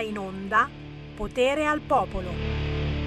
in onda Potere al Popolo.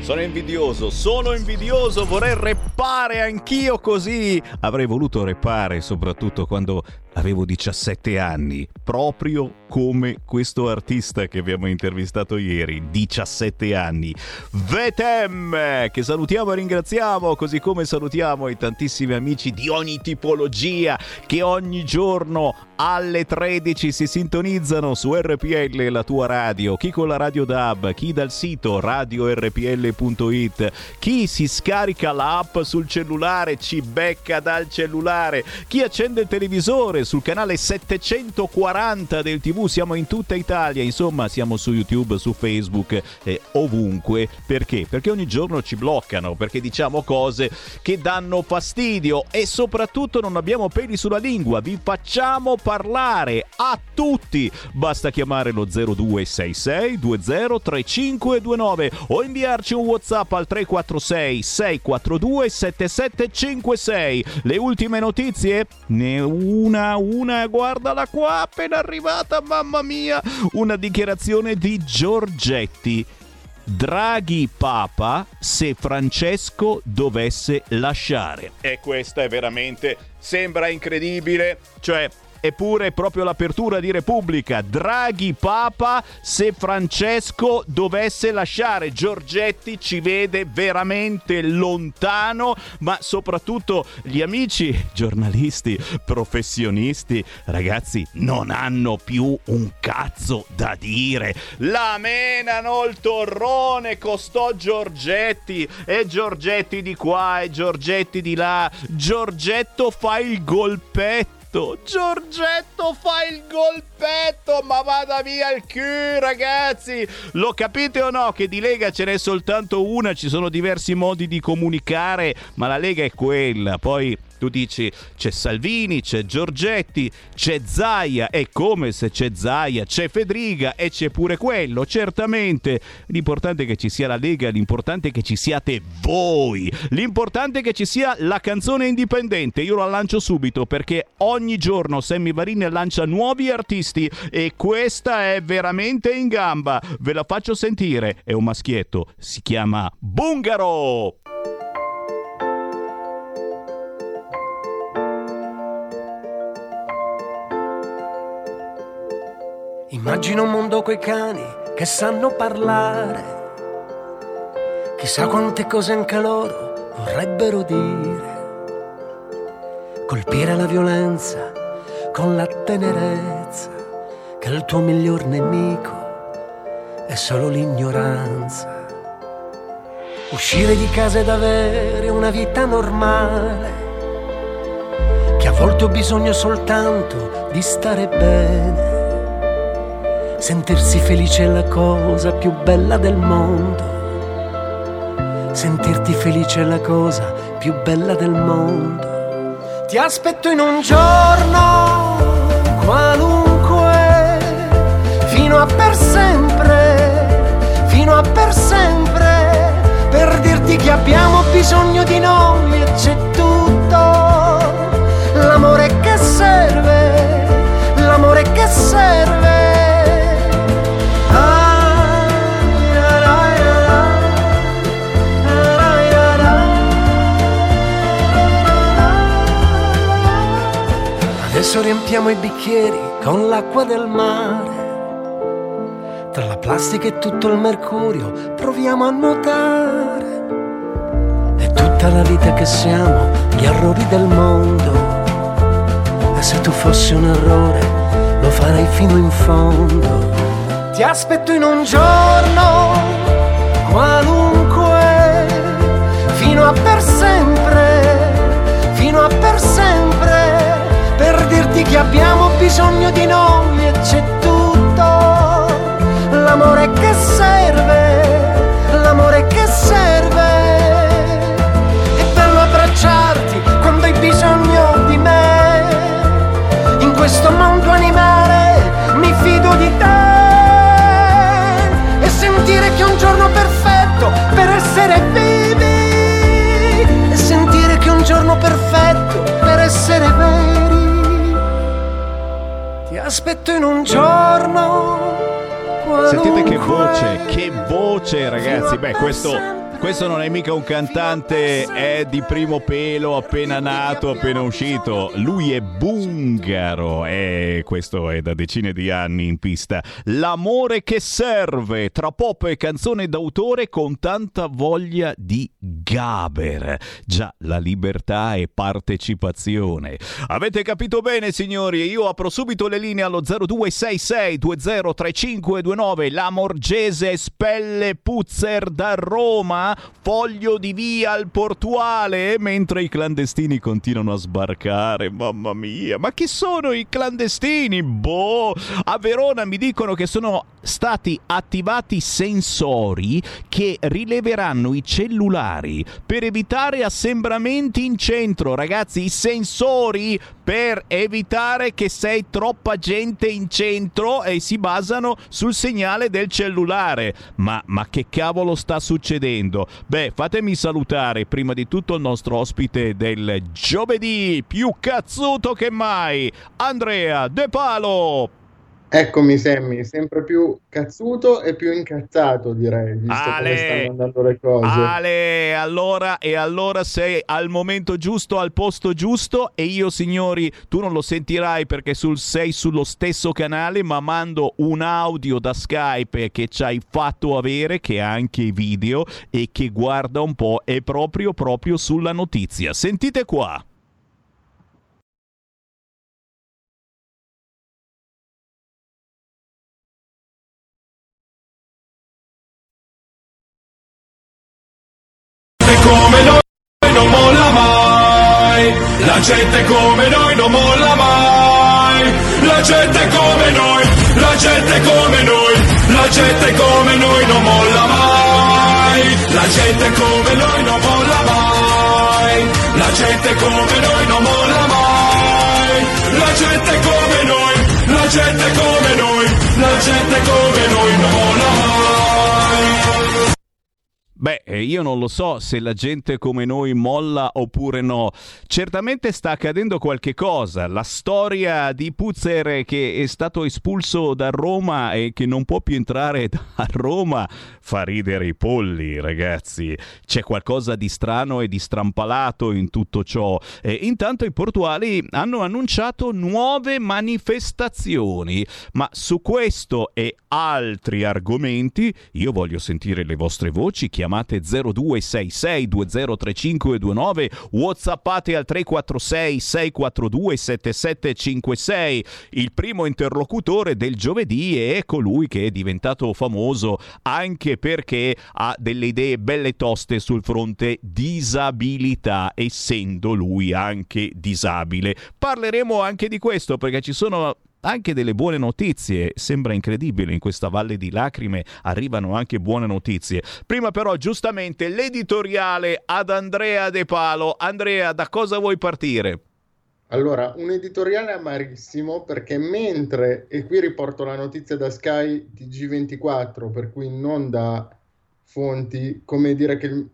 Sono invidioso, sono invidioso, vorrei reppare anch'io così. Avrei voluto reppare soprattutto quando avevo 17 anni, proprio come questo artista che abbiamo intervistato ieri, 17 anni. Vetem, che salutiamo e ringraziamo, così come salutiamo i tantissimi amici di ogni tipologia che ogni giorno alle 13 si sintonizzano su RPL, la tua radio, chi con la radio DAB, chi dal sito radiorpl.it, chi si scarica l'app sul cellulare, ci becca dal cellulare, chi accende il televisore sul canale 740 del TV, siamo in tutta Italia, insomma siamo su YouTube, su Facebook, eh, ovunque. Perché? Perché ogni giorno ci bloccano, perché diciamo cose che danno fastidio e soprattutto non abbiamo peli sulla lingua, vi facciamo parlare a tutti. Basta chiamare lo 0266 203529 o inviarci un WhatsApp al 346 642 7756. Le ultime notizie? Ne una una, guardala qua, appena arrivata, mamma mia, una dichiarazione di Giorgetti. Draghi Papa se Francesco dovesse lasciare. E questa è veramente, sembra incredibile, cioè Eppure proprio l'apertura di Repubblica, Draghi Papa, se Francesco dovesse lasciare Giorgetti ci vede veramente lontano, ma soprattutto gli amici giornalisti, professionisti, ragazzi, non hanno più un cazzo da dire. La menano il torrone costò Giorgetti e Giorgetti di qua e Giorgetti di là. Giorgetto fa il golpetto Giorgetto, Giorgetto fa il golpetto, ma vada via il Q, ragazzi. Lo capite o no che di Lega ce n'è soltanto una, ci sono diversi modi di comunicare, ma la Lega è quella. Poi tu dici c'è Salvini, c'è Giorgetti, c'è Zaia e come se c'è Zaia c'è Fedriga e c'è pure quello, certamente. L'importante è che ci sia la Lega, l'importante è che ci siate voi, l'importante è che ci sia la canzone indipendente. Io la lancio subito perché ogni giorno Sammy Varini lancia nuovi artisti e questa è veramente in gamba. Ve la faccio sentire, è un maschietto, si chiama Bungaro. Immagino un mondo coi cani che sanno parlare. Chissà quante cose anche loro vorrebbero dire. Colpire la violenza con la tenerezza, che il tuo miglior nemico è solo l'ignoranza. Uscire di casa ed avere una vita normale, che a volte ho bisogno soltanto di stare bene Sentirsi felice è la cosa più bella del mondo. Sentirti felice è la cosa più bella del mondo. Ti aspetto in un giorno qualunque, fino a per sempre, fino a per sempre, per dirti che abbiamo bisogno di noi e Adesso riempiamo i bicchieri con l'acqua del mare. Tra la plastica e tutto il mercurio proviamo a nuotare. È tutta la vita che siamo, gli errori del mondo. E se tu fossi un errore, lo farei fino in fondo. Ti aspetto in un giorno qualunque, fino a per sempre, fino a per sempre dirti che abbiamo bisogno di noi e c'è tutto. L'amore che serve, l'amore che serve. È bello abbracciarti quando hai bisogno di me. In questo mondo aspetto in un giorno Sentite che voce, che voce ragazzi. Beh, questo questo non è mica un cantante, è di primo pelo, appena nato, appena uscito. Lui è bungaro e questo è da decine di anni in pista. L'amore che serve, tra pop e canzone d'autore con tanta voglia di Gaber. Già, la libertà e partecipazione. Avete capito bene, signori? Io apro subito le linee allo 0266203529. La Morgese Spelle Puzzer da Roma foglio di via al portuale, mentre i clandestini continuano a sbarcare. Mamma mia, ma chi sono i clandestini? Boh, a Verona mi dicono che sono stati attivati sensori che rileveranno i cellulari per evitare assembramenti in centro. Ragazzi, i sensori per evitare che sei troppa gente in centro e si basano sul segnale del cellulare. Ma, ma che cavolo sta succedendo? Beh, fatemi salutare prima di tutto il nostro ospite del giovedì, più cazzuto che mai, Andrea De Palo. Eccomi Sammy, sempre più cazzuto e più incazzato direi, visto Ale, come stanno andando le cose. Ale, allora e allora sei al momento giusto, al posto giusto e io signori, tu non lo sentirai perché sul, sei sullo stesso canale, ma mando un audio da Skype che ci hai fatto avere, che ha anche video e che guarda un po', è proprio proprio sulla notizia. Sentite qua. La gente come noi non molla mai. La gente come noi, la gente come noi, la gente come noi non molla mai. La gente come noi non molla mai. La gente come noi non molla mai. La gente come noi, la gente come noi, la gente come noi Beh, eh, io non lo so se la gente come noi molla oppure no. Certamente sta accadendo qualche cosa. La storia di Puzzer che è stato espulso da Roma e che non può più entrare a Roma fa ridere i polli, ragazzi. C'è qualcosa di strano e di strampalato in tutto ciò. E intanto i portuali hanno annunciato nuove manifestazioni. Ma su questo e altri argomenti io voglio sentire le vostre voci. Chiamate chiamate 0266 203529, whatsappate al 346 642 7756. Il primo interlocutore del giovedì è colui che è diventato famoso anche perché ha delle idee belle toste sul fronte disabilità, essendo lui anche disabile. Parleremo anche di questo perché ci sono anche delle buone notizie. Sembra incredibile, in questa valle di lacrime arrivano anche buone notizie. Prima però, giustamente, l'editoriale ad Andrea De Palo. Andrea, da cosa vuoi partire? Allora, un editoriale amarissimo perché mentre, e qui riporto la notizia da Sky TG24, per cui non da fonti, come dire che il,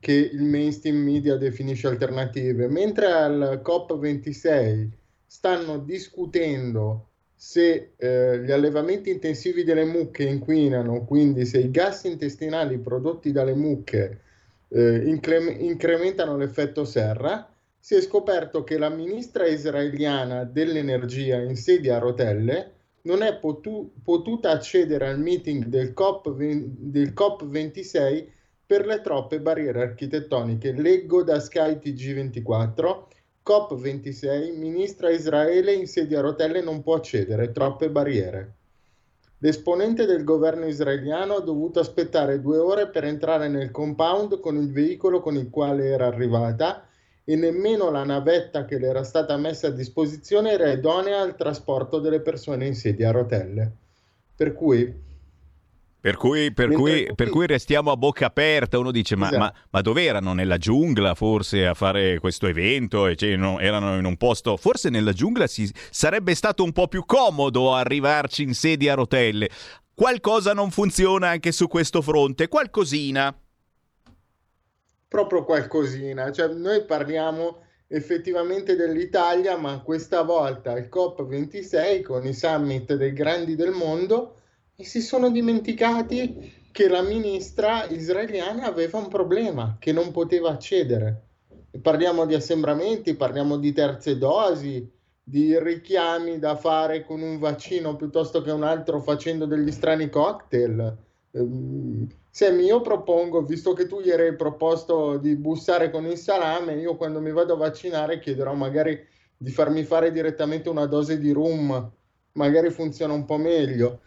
che il mainstream media definisce alternative, mentre al COP26 stanno discutendo se eh, gli allevamenti intensivi delle mucche inquinano, quindi se i gas intestinali prodotti dalle mucche eh, incre- incrementano l'effetto serra, si è scoperto che la ministra israeliana dell'energia in sedia a rotelle non è potu- potuta accedere al meeting del, COP del COP26 per le troppe barriere architettoniche. Leggo da Sky TG24 COP26, ministra Israele in sedia a rotelle non può accedere, troppe barriere. L'esponente del governo israeliano ha dovuto aspettare due ore per entrare nel compound con il veicolo con il quale era arrivata e nemmeno la navetta che le era stata messa a disposizione era idonea al trasporto delle persone in sedia a rotelle. Per cui per cui, per, cui, per cui, restiamo a bocca aperta, uno dice ma, esatto. ma, ma dove erano? Nella giungla forse a fare questo evento? E cioè, no, erano in un posto, forse nella giungla si, sarebbe stato un po' più comodo arrivarci in sedia a rotelle. Qualcosa non funziona anche su questo fronte, qualcosina. Proprio qualcosina, cioè noi parliamo effettivamente dell'Italia, ma questa volta il COP26 con i summit dei grandi del mondo e si sono dimenticati che la ministra israeliana aveva un problema, che non poteva accedere. Parliamo di assembramenti, parliamo di terze dosi, di richiami da fare con un vaccino piuttosto che un altro facendo degli strani cocktail. Um, Sammy, io propongo, visto che tu ieri hai proposto di bussare con il salame, io quando mi vado a vaccinare chiederò magari di farmi fare direttamente una dose di rum, magari funziona un po' meglio.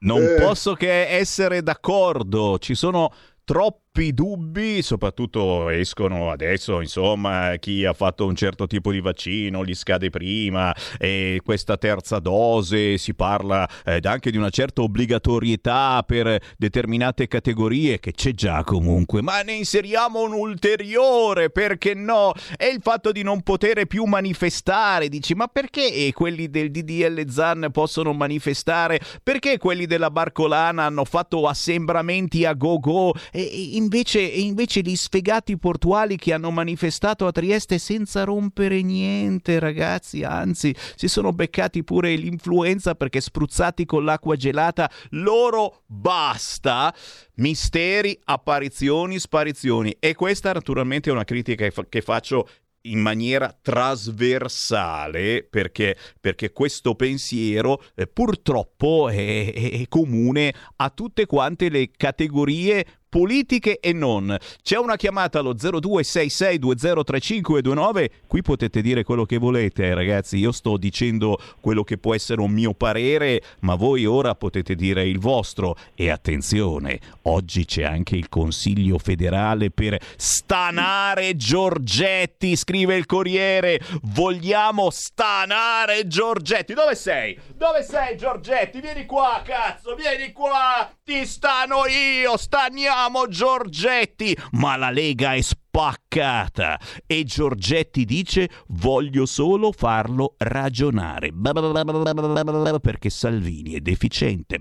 Non eh. posso che essere d'accordo, ci sono troppi troppi dubbi, soprattutto escono adesso, insomma, chi ha fatto un certo tipo di vaccino gli scade prima e questa terza dose si parla eh, anche di una certa obbligatorietà per determinate categorie che c'è già comunque, ma ne inseriamo un ulteriore, perché no? È il fatto di non poter più manifestare, dici, ma perché quelli del DDL ZAN possono manifestare? Perché quelli della Barcolana hanno fatto assembramenti a go-go e in invece, invece gli sfegati portuali che hanno manifestato a Trieste senza rompere niente, ragazzi, anzi, si sono beccati pure l'influenza perché spruzzati con l'acqua gelata, loro basta. Misteri, apparizioni, sparizioni. E questa naturalmente è una critica che faccio in maniera trasversale perché, perché questo pensiero eh, purtroppo è, è comune a tutte quante le categorie politiche e non. C'è una chiamata allo 0266203529, qui potete dire quello che volete, ragazzi, io sto dicendo quello che può essere un mio parere, ma voi ora potete dire il vostro e attenzione, oggi c'è anche il Consiglio federale per stanare Giorgetti, scrive il Corriere. Vogliamo stanare Giorgetti. Dove sei? Dove sei Giorgetti? Vieni qua, cazzo, vieni qua. Ti stano io, staniamo Amo Giorgetti, ma la Lega è spaccata. E Giorgetti dice voglio solo farlo ragionare. Perché Salvini è deficiente.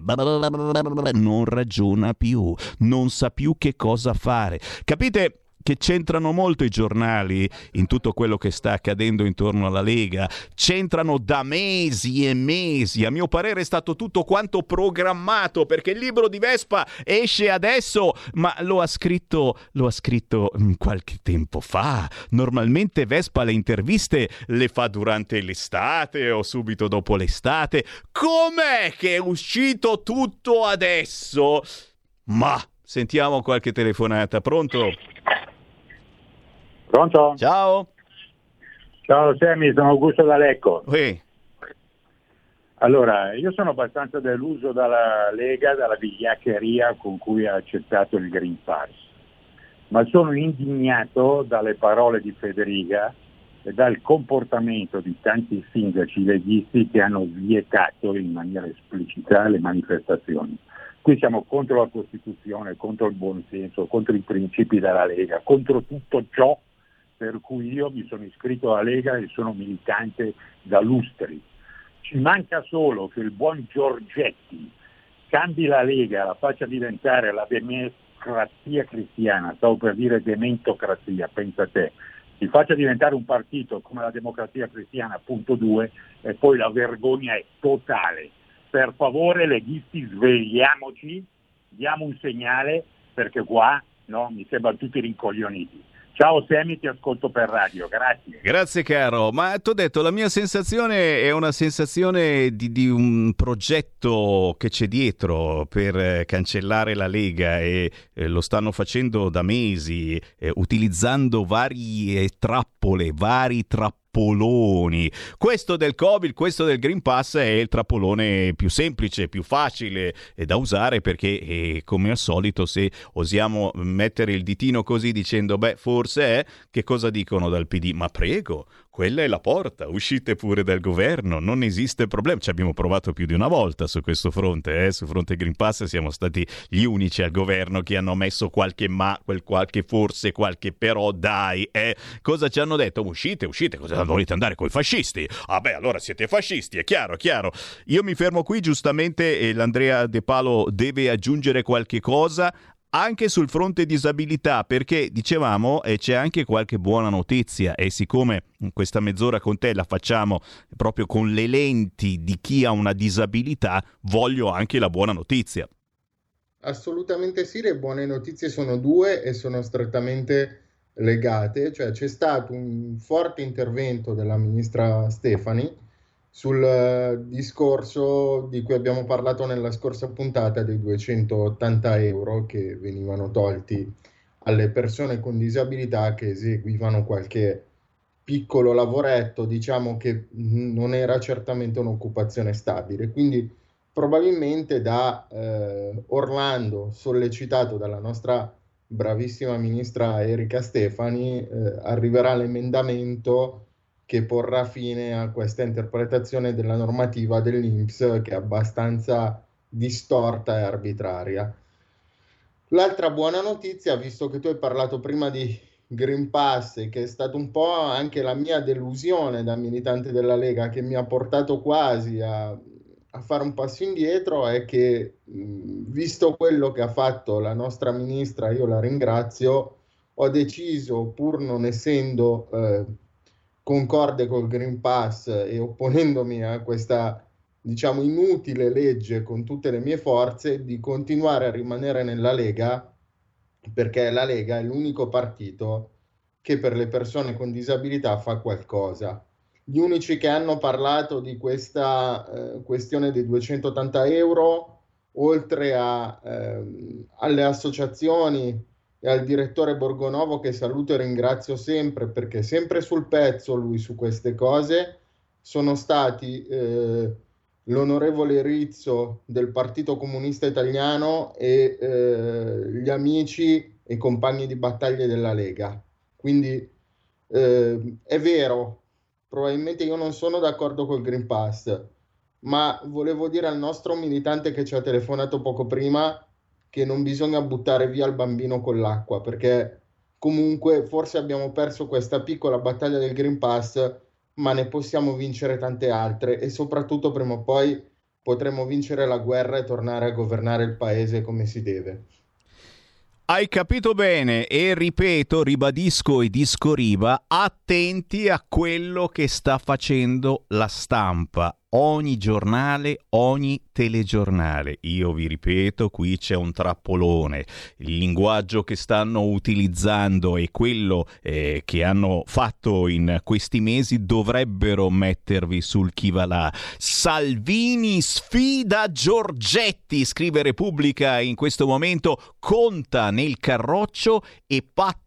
Non ragiona più non sa più che cosa fare. Capite che c'entrano molto i giornali in tutto quello che sta accadendo intorno alla Lega, c'entrano da mesi e mesi, a mio parere è stato tutto quanto programmato perché il libro di Vespa esce adesso, ma lo ha scritto, lo ha scritto mm, qualche tempo fa. Normalmente Vespa le interviste le fa durante l'estate o subito dopo l'estate. Com'è che è uscito tutto adesso? Ma sentiamo qualche telefonata, pronto? Pronto? Ciao. Ciao Semi, sono Augusto D'Alecco. Oui. Allora, io sono abbastanza deluso dalla Lega, dalla vigliaccheria con cui ha accettato il Green Pass, ma sono indignato dalle parole di Federica e dal comportamento di tanti sindaci leghisti che hanno vietato in maniera esplicita le manifestazioni. Qui siamo contro la Costituzione, contro il buonsenso, contro i principi della Lega, contro tutto ciò per cui io mi sono iscritto alla Lega e sono militante da lustri. Ci manca solo che il buon Giorgetti cambi la Lega, la faccia diventare la democrazia cristiana, stavo per dire dementocrazia, pensa te, si faccia diventare un partito come la democrazia cristiana, punto due, e poi la vergogna è totale. Per favore leghisti svegliamoci, diamo un segnale perché qua no, mi sembrano tutti rincoglioniti. Ciao Semi, ti ascolto per radio, grazie. Grazie caro, ma ti ho detto, la mia sensazione è una sensazione di, di, un progetto che c'è dietro per cancellare la Lega e eh, lo stanno facendo da mesi, eh, utilizzando varie trappole, vari trappoli trappoloni. Questo del Covid, questo del Green Pass è il trappolone più semplice, più facile da usare perché eh, come al solito se osiamo mettere il ditino così dicendo beh forse è, che cosa dicono dal PD? Ma prego, quella è la porta, uscite pure dal governo, non esiste problema. Ci abbiamo provato più di una volta su questo fronte, eh? su fronte Green Pass siamo stati gli unici al governo che hanno messo qualche ma, quel qualche forse, qualche però, dai, eh? Cosa ci hanno detto? Uscite, uscite, cosa volete andare con i fascisti? Ah beh, allora siete fascisti, è chiaro, chiaro. Io mi fermo qui, giustamente, e l'Andrea De Palo deve aggiungere qualche cosa anche sul fronte disabilità, perché dicevamo eh, c'è anche qualche buona notizia e siccome questa mezz'ora con te la facciamo proprio con le lenti di chi ha una disabilità, voglio anche la buona notizia. Assolutamente sì, le buone notizie sono due e sono strettamente legate, cioè c'è stato un forte intervento della ministra Stefani sul eh, discorso di cui abbiamo parlato nella scorsa puntata dei 280 euro che venivano tolti alle persone con disabilità che eseguivano qualche piccolo lavoretto, diciamo che non era certamente un'occupazione stabile. Quindi probabilmente da eh, Orlando, sollecitato dalla nostra bravissima ministra Erika Stefani, eh, arriverà l'emendamento che porrà fine a questa interpretazione della normativa dell'INPS che è abbastanza distorta e arbitraria. L'altra buona notizia, visto che tu hai parlato prima di Green Pass, che è stata un po' anche la mia delusione da militante della Lega, che mi ha portato quasi a, a fare un passo indietro, è che visto quello che ha fatto la nostra ministra, io la ringrazio, ho deciso, pur non essendo eh, concorde col Green Pass e opponendomi a questa diciamo inutile legge con tutte le mie forze di continuare a rimanere nella Lega perché la Lega è l'unico partito che per le persone con disabilità fa qualcosa. Gli unici che hanno parlato di questa eh, questione dei 280 euro, oltre a, eh, alle associazioni e al direttore Borgonovo che saluto e ringrazio sempre perché sempre sul pezzo lui su queste cose sono stati eh, l'onorevole Rizzo del Partito Comunista Italiano e eh, gli amici e compagni di battaglia della Lega. Quindi eh, è vero, probabilmente io non sono d'accordo col Green Pass, ma volevo dire al nostro militante che ci ha telefonato poco prima che non bisogna buttare via il bambino con l'acqua, perché comunque forse abbiamo perso questa piccola battaglia del Green Pass, ma ne possiamo vincere tante altre e soprattutto prima o poi potremo vincere la guerra e tornare a governare il paese come si deve. Hai capito bene e ripeto, ribadisco e discoriba, attenti a quello che sta facendo la stampa ogni giornale, ogni telegiornale. Io vi ripeto, qui c'è un trappolone. Il linguaggio che stanno utilizzando e quello eh, che hanno fatto in questi mesi dovrebbero mettervi sul chi va là. Salvini sfida Giorgetti, scrive Repubblica in questo momento, conta nel carroccio e patto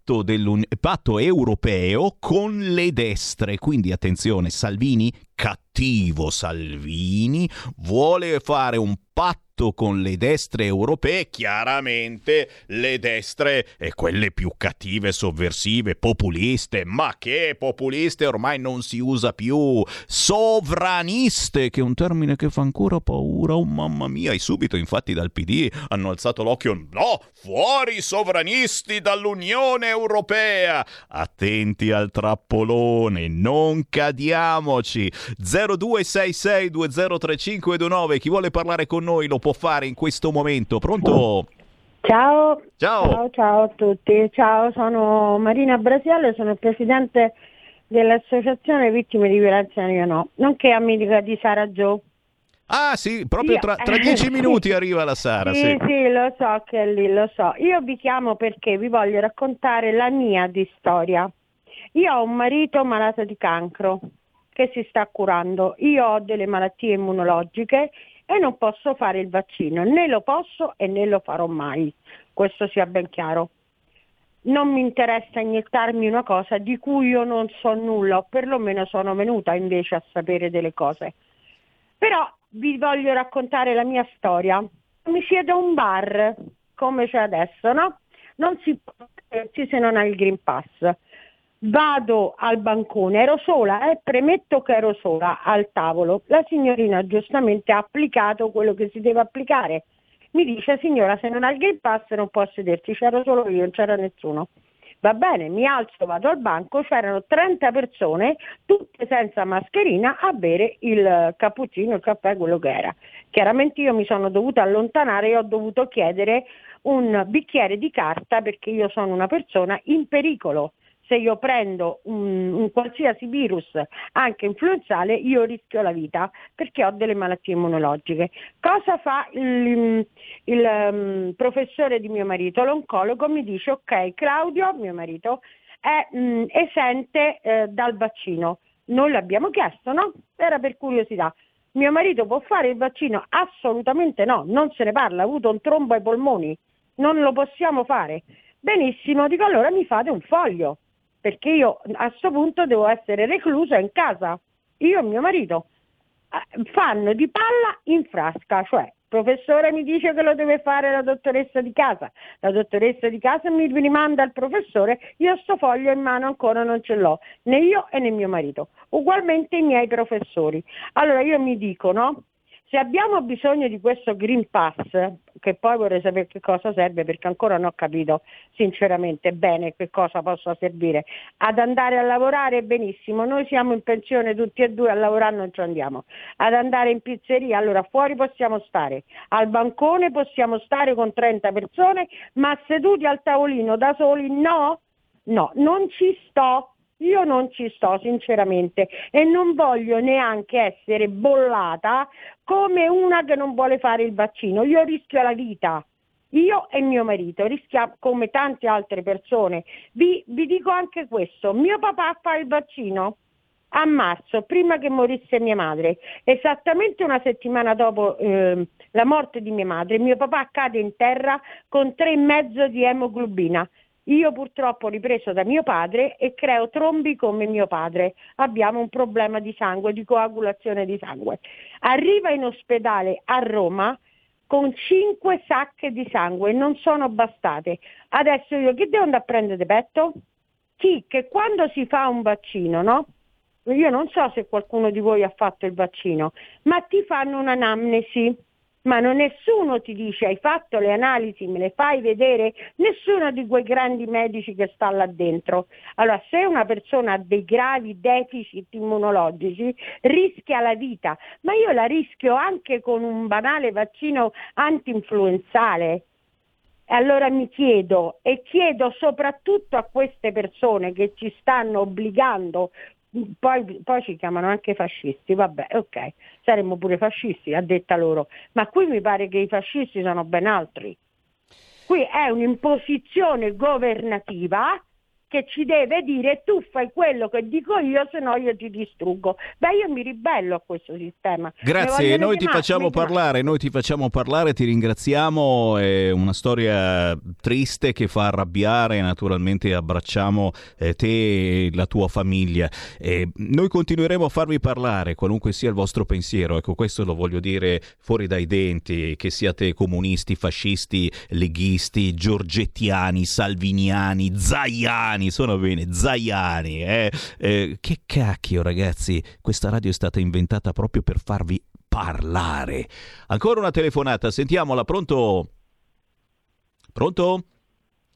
patto europeo con le destre. Quindi attenzione, Salvini, cattivo Salvini, vuole fare un patto patto con le destre europee, chiaramente le destre e quelle più cattive, sovversive, populiste, ma che populiste ormai non si usa più, sovraniste, che è un termine che fa ancora paura, oh mamma mia, e subito infatti dal PD hanno alzato l'occhio, no, fuori i sovranisti dall'Unione Europea, attenti al trappolone, non cadiamoci, 0266203529, chi vuole parlare con noi lo può può fare in questo momento? Pronto? Ciao. Ciao. Ciao, ciao a tutti. Ciao, sono Marina Brasiale, sono presidente dell'Associazione Vittime di Violenza Io No, nonché amica di Sara Gio. Ah sì, proprio tra, tra dieci minuti arriva la Sara. Sì, sì, sì, lo so che è lì, lo so. Io vi chiamo perché vi voglio raccontare la mia di storia. Io ho un marito malato di cancro che si sta curando. Io ho delle malattie immunologiche e non posso fare il vaccino, né lo posso e né lo farò mai, questo sia ben chiaro. Non mi interessa iniettarmi una cosa di cui io non so nulla, o perlomeno sono venuta invece a sapere delle cose. Però vi voglio raccontare la mia storia. Mi siedo a un bar, come c'è adesso, no? Non si può se non ha il Green Pass vado al bancone, ero sola, eh, premetto che ero sola al tavolo. La signorina giustamente ha applicato quello che si deve applicare. Mi dice signora se non ha il Green Pass non può sederci, c'ero solo io, non c'era nessuno. Va bene, mi alzo, vado al banco, c'erano 30 persone, tutte senza mascherina, a bere il cappuccino, il caffè, quello che era. Chiaramente io mi sono dovuta allontanare e ho dovuto chiedere un bicchiere di carta perché io sono una persona in pericolo se io prendo un, un, qualsiasi virus, anche influenzale, io rischio la vita perché ho delle malattie immunologiche. Cosa fa il, il um, professore di mio marito? L'oncologo mi dice ok, Claudio, mio marito, è mh, mm, esente eh, dal vaccino. Noi l'abbiamo chiesto, no? Era per curiosità. Mio marito può fare il vaccino? Assolutamente no, non se ne parla, ha avuto un trombo ai polmoni, non lo possiamo fare. Benissimo, dico allora mi fate un foglio perché io a questo punto devo essere reclusa in casa, io e mio marito. Eh, fanno di palla in frasca, cioè il professore mi dice che lo deve fare la dottoressa di casa, la dottoressa di casa mi rimanda al professore, io sto foglio in mano ancora non ce l'ho, né io e né mio marito, ugualmente i miei professori. Allora io mi dico, no? Se abbiamo bisogno di questo Green Pass, che poi vorrei sapere che cosa serve perché ancora non ho capito sinceramente bene che cosa possa servire, ad andare a lavorare benissimo, noi siamo in pensione tutti e due, a lavorare non ci andiamo, ad andare in pizzeria, allora fuori possiamo stare, al bancone possiamo stare con 30 persone, ma seduti al tavolino da soli no, no, non ci sto io non ci sto sinceramente e non voglio neanche essere bollata come una che non vuole fare il vaccino. Io rischio la vita. Io e mio marito rischiamo come tante altre persone. Vi, vi dico anche questo, mio papà fa il vaccino a marzo, prima che morisse mia madre, esattamente una settimana dopo eh, la morte di mia madre, mio papà cade in terra con tre e mezzo di emoglobina. Io purtroppo ho ripreso da mio padre e creo trombi come mio padre. Abbiamo un problema di sangue, di coagulazione di sangue. Arriva in ospedale a Roma con cinque sacche di sangue, non sono bastate. Adesso io che devo andare a prendere petto? Chi? Che quando si fa un vaccino, no? Io non so se qualcuno di voi ha fatto il vaccino, ma ti fanno un'anamnesi ma non nessuno ti dice hai fatto le analisi, me le fai vedere, nessuno di quei grandi medici che sta là dentro. Allora, se una persona ha dei gravi deficit immunologici, rischia la vita, ma io la rischio anche con un banale vaccino anti-influenzale. Allora mi chiedo e chiedo soprattutto a queste persone che ci stanno obbligando poi, poi, ci chiamano anche fascisti, vabbè, ok, saremmo pure fascisti, a detta loro, ma qui mi pare che i fascisti sono ben altri. Qui è un'imposizione governativa che ci deve dire tu fai quello che dico io, se no io ti distruggo. Beh, io mi ribello a questo sistema. Grazie, noi ti facciamo parlare, noi ti facciamo parlare, ti ringraziamo, è una storia triste che fa arrabbiare, naturalmente abbracciamo eh, te e la tua famiglia. Eh, noi continueremo a farvi parlare, qualunque sia il vostro pensiero, ecco questo lo voglio dire fuori dai denti, che siate comunisti, fascisti, leghisti, giorgettiani, salviniani, zaiani, Zaiani, sono bene, Zaiani. Eh? Eh, che cacchio ragazzi, questa radio è stata inventata proprio per farvi parlare. Ancora una telefonata, sentiamola, pronto? Pronto?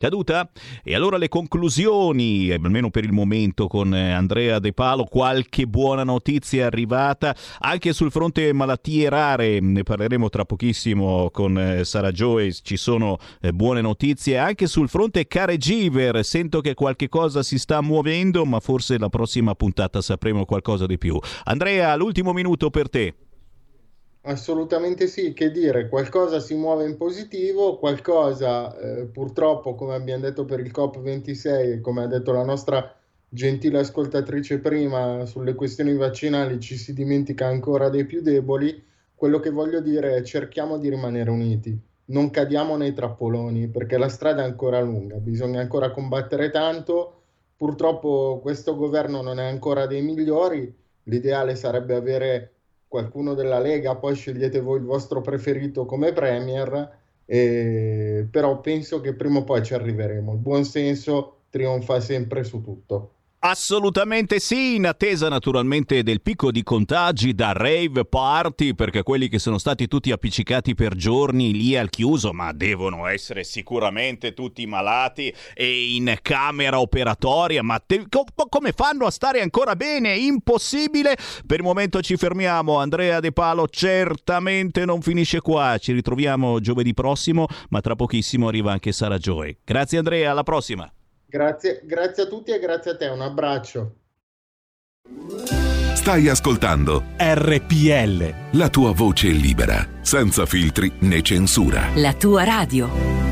Caduta? E allora le conclusioni, almeno per il momento con eh, Andrea De Palo, qualche buona notizia arrivata anche sul fronte malattie rare, ne parleremo tra pochissimo con eh, Sara Joe, ci sono eh, buone notizie anche sul fronte caregiver, sento che qualche cosa si sta muovendo, ma forse la prossima puntata sapremo qualcosa di più. Andrea, l'ultimo minuto per te. Assolutamente sì, che dire, qualcosa si muove in positivo, qualcosa eh, purtroppo, come abbiamo detto per il COP26 come ha detto la nostra gentile ascoltatrice prima sulle questioni vaccinali, ci si dimentica ancora dei più deboli. Quello che voglio dire è cerchiamo di rimanere uniti, non cadiamo nei trappoloni perché la strada è ancora lunga, bisogna ancora combattere tanto. Purtroppo questo governo non è ancora dei migliori, l'ideale sarebbe avere qualcuno della Lega, poi scegliete voi il vostro preferito come Premier, eh, però penso che prima o poi ci arriveremo. Il buon senso trionfa sempre su tutto. Assolutamente sì, in attesa naturalmente del picco di contagi da rave party, perché quelli che sono stati tutti appiccicati per giorni lì al chiuso, ma devono essere sicuramente tutti malati e in camera operatoria, ma te, co- come fanno a stare ancora bene? Impossibile! Per il momento ci fermiamo, Andrea De Palo certamente non finisce qua, ci ritroviamo giovedì prossimo, ma tra pochissimo arriva anche Sara Joy. Grazie Andrea, alla prossima! Grazie, grazie a tutti e grazie a te, un abbraccio. Stai ascoltando RPL. La tua voce libera, senza filtri né censura. La tua radio.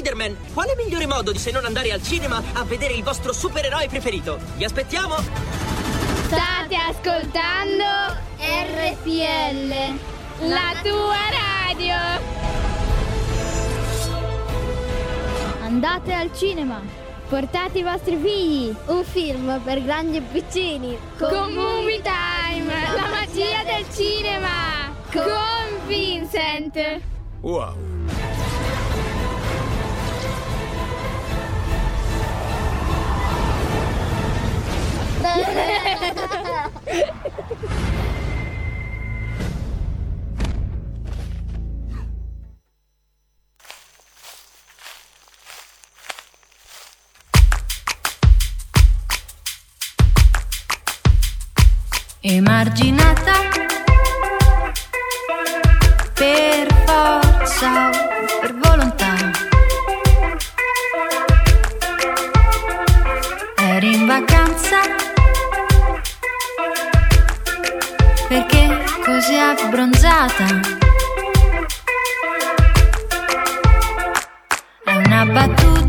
Spider-Man! Quale migliore modo di se non andare al cinema a vedere il vostro supereroe preferito? Vi aspettiamo! State ascoltando RPL, la tua radio. Andate al cinema. Portate i vostri figli. Un film per grandi e piccini. Con Movie Time, la magia del cinema. Con Vincent. Wow. Emarginata per forza, per volontà. Eri in vacanza abbronzata. È una battuta.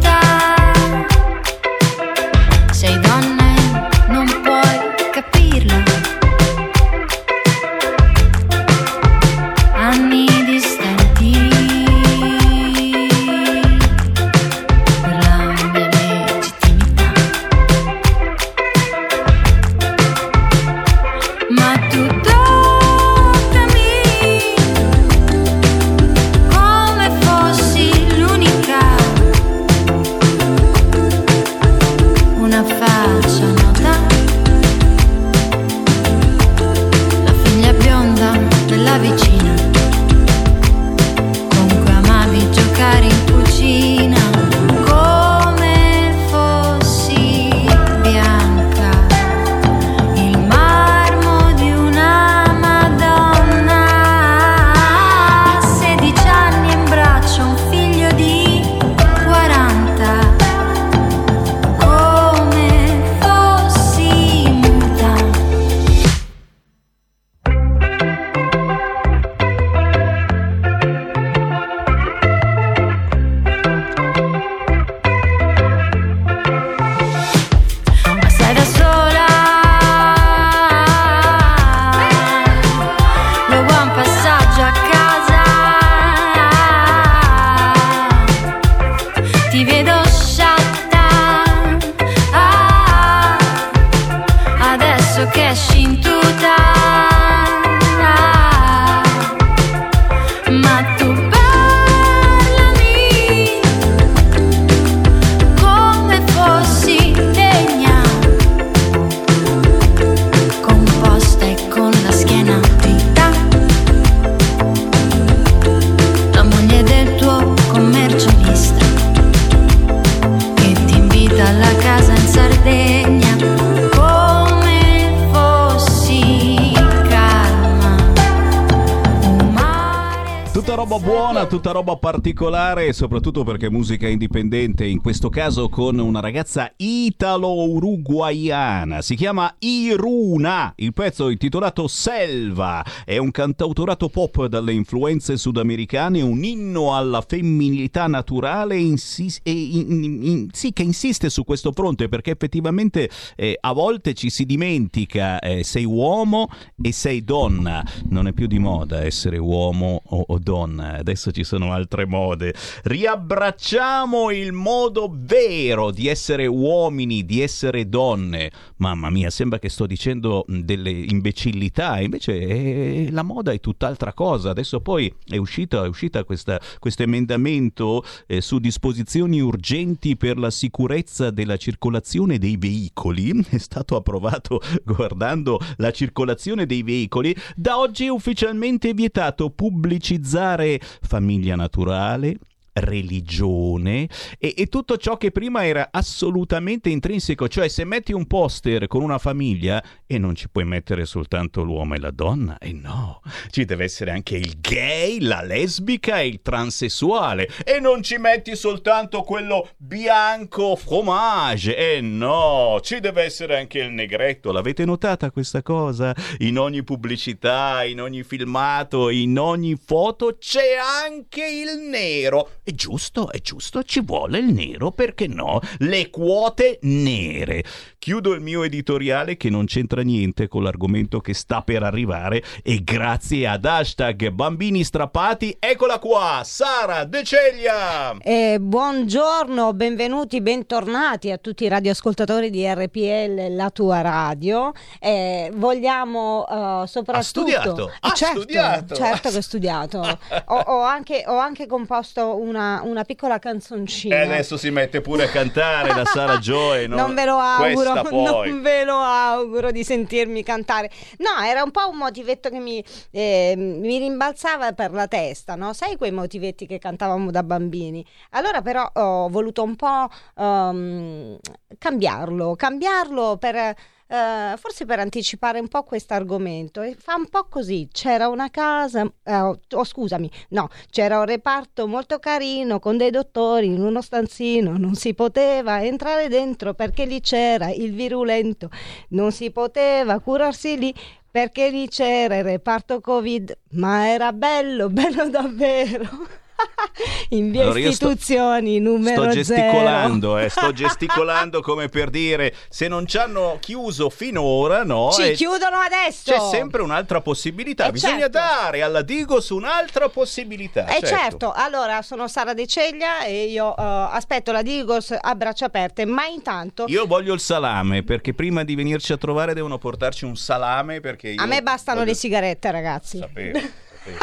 Particolare soprattutto perché musica indipendente, in questo caso con una ragazza italo-uruguaiana, si chiama Iruna, il pezzo intitolato Selva, è un cantautorato pop dalle influenze sudamericane, un inno alla femminilità naturale insis- e in- in- in- sì, che insiste su questo fronte perché effettivamente eh, a volte ci si dimentica eh, sei uomo e sei donna, non è più di moda essere uomo o, o donna, adesso ci sono altre mode. Riabbracciamo il modo vero di essere uomini, di essere donne. Mamma mia, sembra che sto dicendo delle imbecillità, invece eh, la moda è tutt'altra cosa. Adesso poi è uscita, è uscita questo emendamento eh, su disposizioni urgenti per la sicurezza della circolazione dei veicoli. È stato approvato guardando la circolazione dei veicoli. Da oggi è ufficialmente vietato pubblicizzare famiglia naturale, totale religione e, e tutto ciò che prima era assolutamente intrinseco, cioè se metti un poster con una famiglia e non ci puoi mettere soltanto l'uomo e la donna, e no, ci deve essere anche il gay, la lesbica e il transessuale e non ci metti soltanto quello bianco fromage, e no, ci deve essere anche il negretto, l'avete notata questa cosa? In ogni pubblicità, in ogni filmato, in ogni foto c'è anche il nero. È giusto, è giusto, ci vuole il nero, perché no? Le quote nere. Chiudo il mio editoriale che non c'entra niente con l'argomento che sta per arrivare e grazie ad hashtag bambini strappati, eccola qua, Sara De Ceglia! Eh, buongiorno, benvenuti, bentornati a tutti i radioascoltatori di RPL, la tua radio. Eh, vogliamo eh, soprattutto... Ha studiato? Eh, Ha certo, studiato? certo che ho studiato. ho, ho anche, ho anche composto una, una piccola canzoncina. E adesso si mette pure a cantare la Sara Joy, no? Non ve lo auguro, Questa poi. non ve lo auguro di sentirmi cantare. No, era un po' un motivetto che mi, eh, mi rimbalzava per la testa, no? Sai quei motivetti che cantavamo da bambini? Allora però ho voluto un po' ehm, cambiarlo, cambiarlo per... eh, forse per anticipare un po' questo argomento fa un po' così c'era una casa eh, oh, oh, scusami no c'era un reparto molto carino con dei dottori in uno stanzino non si poteva entrare dentro perché lì c'era il virulento non si poteva curarsi lì perché lì c'era il reparto covid ma era bello bello davvero in via Allora, io sto- istituzioni numero Sto gesticolando, eh, sto gesticolando come per dire se non ci hanno chiuso finora, no? ci e chiudono adesso c'è sempre un'altra possibilità. Eh, Bisogna certo. dare alla Digos un'altra possibilità. Eh certo. allora sono Sara De Ceglia e io eh, aspetto la Digos a braccia aperte, ma intanto Io voglio il salame perché prima di venirci a trovare devono portarci un salame perché a me bastano voglio le sigarette ragazzi. sapere, sapere.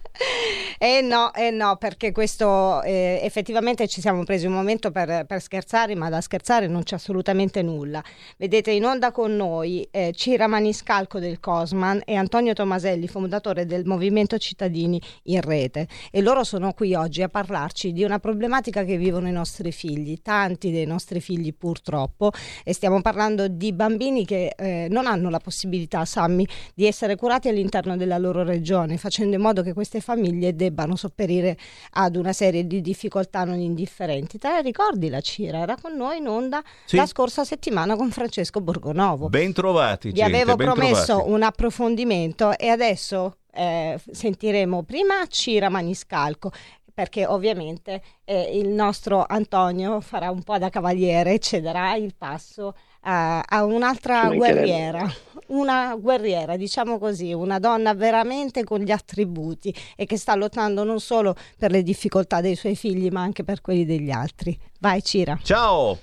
Eh no, eh no, perché questo eh, effettivamente ci siamo presi un momento per, per scherzare, ma da scherzare non c'è assolutamente nulla. Vedete in onda con noi eh, Cira Maniscalco del Cosman e Antonio Tomaselli, fondatore del Movimento Cittadini in Rete. E loro sono qui oggi a parlarci di una problematica che vivono i nostri figli, tanti dei nostri figli purtroppo, e stiamo parlando di bambini che eh, non hanno la possibilità, Sammy, di essere curati all'interno della loro regione, facendo in modo che queste famiglie debbano sopperire ad una serie di difficoltà non indifferenti. Te la ricordi la Cira? Era con noi in onda Sì. la scorsa settimana con Francesco Borgonovo. Ben trovati, Vi avevo ben promesso trovati. un approfondimento e adesso eh, sentiremo prima Cira Maniscalco perché ovviamente eh, il nostro Antonio farà un po' da cavaliere e cederà il passo a, a un'altra guerriera, una guerriera, diciamo così, una donna veramente con gli attributi e che sta lottando non solo per le difficoltà dei suoi figli ma anche per quelli degli altri. Vai Cira. Ciao!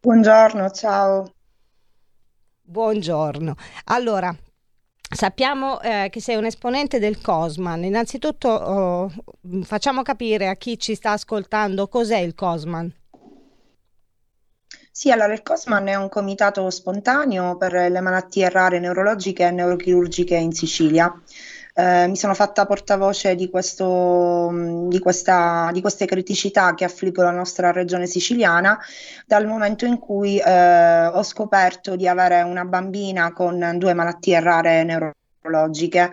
Buongiorno, ciao. Buongiorno. Allora, sappiamo eh, che sei un esponente del Cosman. Innanzitutto oh, facciamo capire a chi ci sta ascoltando cos'è il Cosman. Sì, allora il Cosman è un comitato spontaneo per le malattie rare neurologiche e neurochirurgiche in Sicilia. Eh, mi sono fatta portavoce di questo, mh, di questa, di queste criticità che affliggono la nostra regione siciliana dal momento in cui eh, ho scoperto di avere una bambina con due malattie rare neurologiche neurologiche.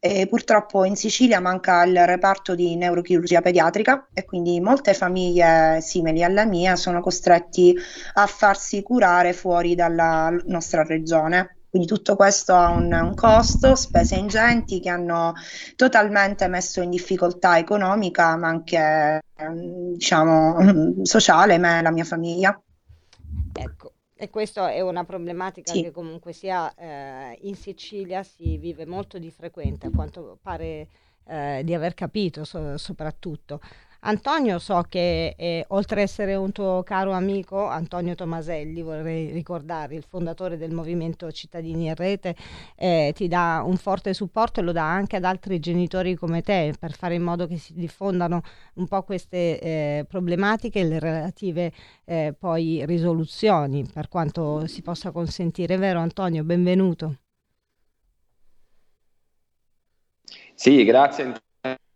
E purtroppo in Sicilia manca il reparto di neurochirurgia pediatrica e quindi molte famiglie simili alla mia sono costretti a farsi curare fuori dalla nostra regione. Quindi tutto questo ha un, un, costo, spese ingenti che hanno totalmente messo in difficoltà economica, ma anche diciamo, sociale me e la mia famiglia. Ecco, e questa è una problematica Sì. che comunque sia eh, in Sicilia si vive molto di frequente, a quanto pare eh, di aver capito so- soprattutto. Antonio, so che eh, oltre ad essere un tuo caro amico, Antonio Tomaselli, vorrei ricordare, il fondatore del Movimento Cittadini in Rete, eh, ti dà un forte supporto e lo dà anche ad altri genitori come te per fare in modo che si diffondano un po' queste eh, problematiche e le relative eh, poi risoluzioni per quanto si possa consentire. Vero Antonio? Benvenuto. Sì, grazie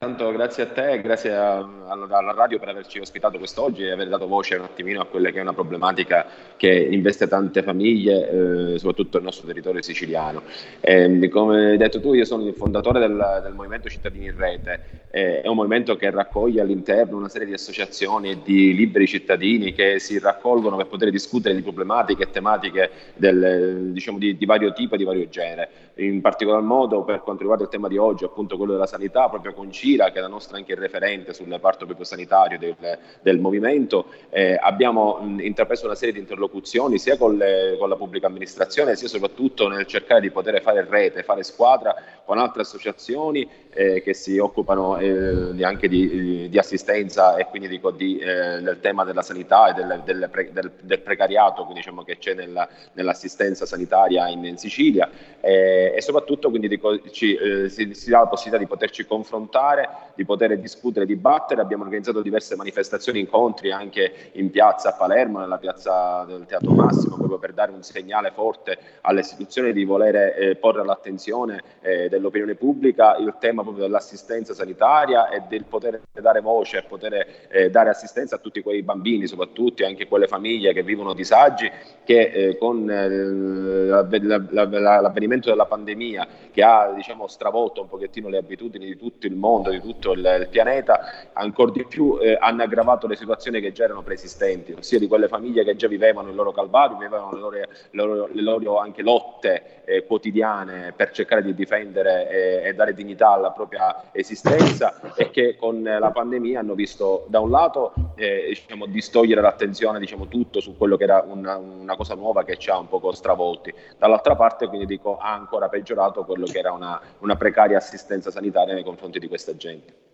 intanto grazie a te e grazie alla, radio per averci ospitato quest'oggi e aver dato voce un attimino a quella che è una problematica che investe tante famiglie, eh, soprattutto il nostro territorio siciliano. Ehm, come hai detto tu, io sono il fondatore del, del Movimento Cittadini in Rete, eh, è un movimento che raccoglie all'interno una serie di associazioni e di liberi cittadini che si raccolgono per poter discutere di problematiche e tematiche del, diciamo, di, di vario tipo e di vario genere. In particolar modo per quanto riguarda il tema di oggi, appunto quello della sanità, proprio con Cira, che è la nostra anche referente sul reparto proprio sanitario del, del movimento, eh, abbiamo mh, intrapreso una serie di interlocuzioni sia con, le- con la pubblica amministrazione, sia soprattutto nel cercare di poter fare rete, fare squadra con altre associazioni eh, che si occupano eh, anche di, di assistenza e quindi di, di, eh, del tema della sanità e del, del pre- del- precariato diciamo, che c'è nella- nell'assistenza sanitaria in, in Sicilia. Eh, e soprattutto quindi di ci, eh, si, si dà la possibilità di poterci confrontare, di poter discutere, dibattere. Abbiamo organizzato diverse manifestazioni, incontri anche in piazza a Palermo, nella piazza del Teatro Massimo, proprio per dare un segnale forte alle istituzioni di voler eh, porre all'attenzione eh, dell'opinione pubblica il tema proprio dell'assistenza sanitaria e del poter dare voce e poter eh, dare assistenza a tutti quei bambini, soprattutto anche quelle famiglie che vivono disagi che eh, con eh, l'avve- la- la- la- l'avvenimento della pandemia che ha diciamo, stravolto un pochettino le abitudini di tutto il mondo, di tutto il, il pianeta, ancora di più eh, hanno aggravato le situazioni che già erano preesistenti, ossia di quelle famiglie che già vivevano il loro calvario, vivevano le loro, loro- le loro anche lotte eh, quotidiane per cercare di difendere eh, e dare dignità alla propria esistenza e che con la pandemia hanno visto da un lato eh, diciamo, distogliere l'attenzione diciamo, tutto su quello che era una, una cosa nuova che ci ha un poco stravolti, dall'altra parte quindi dico ha ancora peggiorato quello che era una, una precaria assistenza sanitaria nei confronti di questa gente.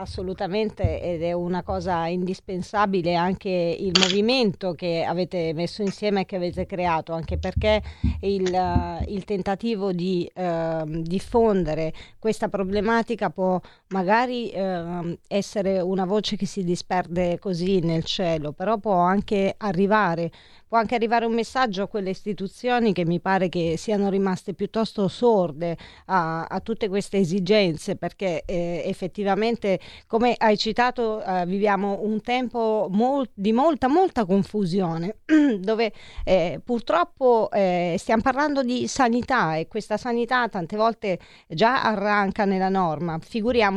Assolutamente, ed è una cosa indispensabile anche il movimento che avete messo insieme e che avete creato, anche perché il, eh, il tentativo di ehm, diffondere questa problematica può magari ehm, essere una voce che si disperde così nel cielo, però può anche arrivare, può anche arrivare un messaggio a quelle istituzioni che mi pare che siano rimaste piuttosto sorde a, a tutte queste esigenze, perché eh, effettivamente, come hai citato, eh, viviamo un tempo mol- di molta, molta confusione, dove eh, purtroppo eh, stiamo parlando di sanità e questa sanità tante volte già arranca nella norma.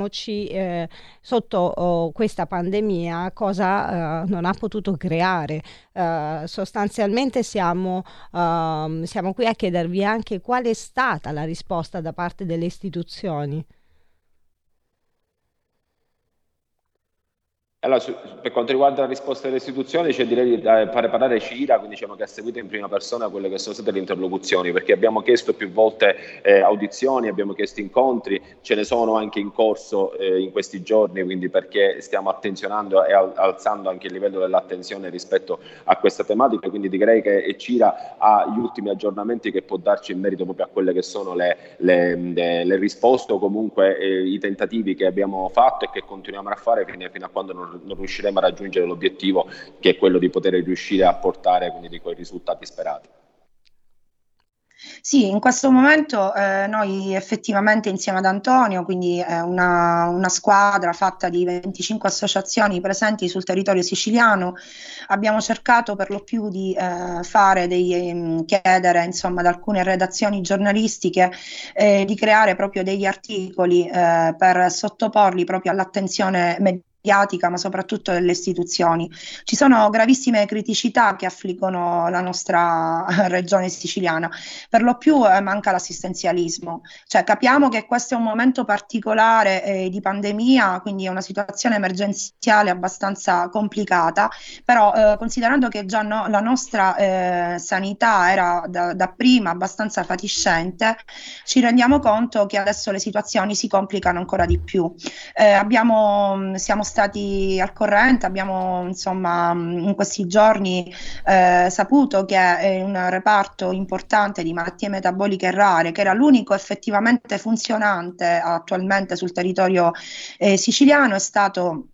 Figuriamoci eh, sotto oh, questa pandemia cosa eh, non ha potuto creare. Eh, sostanzialmente siamo, ehm, siamo qui a chiedervi anche qual è stata la risposta da parte delle istituzioni. Allora, su- per quanto riguarda la risposta delle istituzioni, cioè direi di eh, fare parlare Cira, quindi diciamo che ha seguito in prima persona quelle che sono state le interlocuzioni, perché abbiamo chiesto più volte eh, audizioni, abbiamo chiesto incontri, ce ne sono anche in corso eh, in questi giorni, quindi perché stiamo attenzionando e al- alzando anche il livello dell'attenzione rispetto a questa tematica, quindi direi che Cira ha gli ultimi aggiornamenti che può darci in merito proprio a quelle che sono le, le- le- le risposte o comunque eh, i tentativi che abbiamo fatto e che continuiamo a fare fino, fino a quando non, non riusciremo a raggiungere l'obiettivo che è quello di poter riuscire a portare quindi di quei risultati sperati. Sì, in questo momento eh, noi effettivamente insieme ad Antonio, quindi eh, una, una, squadra fatta di 25 associazioni presenti sul territorio siciliano, abbiamo cercato per lo più di eh, fare dei, ehm, chiedere insomma ad alcune redazioni giornalistiche eh, di creare proprio degli articoli eh, per sottoporli proprio all'attenzione mediatica mediatica, ma soprattutto delle istituzioni. Ci sono gravissime criticità che affliggono la nostra regione siciliana. Per lo più eh, manca l'assistenzialismo. Cioè, capiamo che questo è un momento particolare eh, di pandemia, quindi è una situazione emergenziale abbastanza complicata, però eh, considerando che già no, la nostra eh, sanità era da, da prima abbastanza fatiscente, ci rendiamo conto che adesso le situazioni si complicano ancora di più. Eh, abbiamo, siamo stati al corrente, abbiamo insomma in questi giorni eh, saputo che un reparto importante di malattie metaboliche rare, che era l'unico effettivamente funzionante attualmente sul territorio eh, siciliano, è stato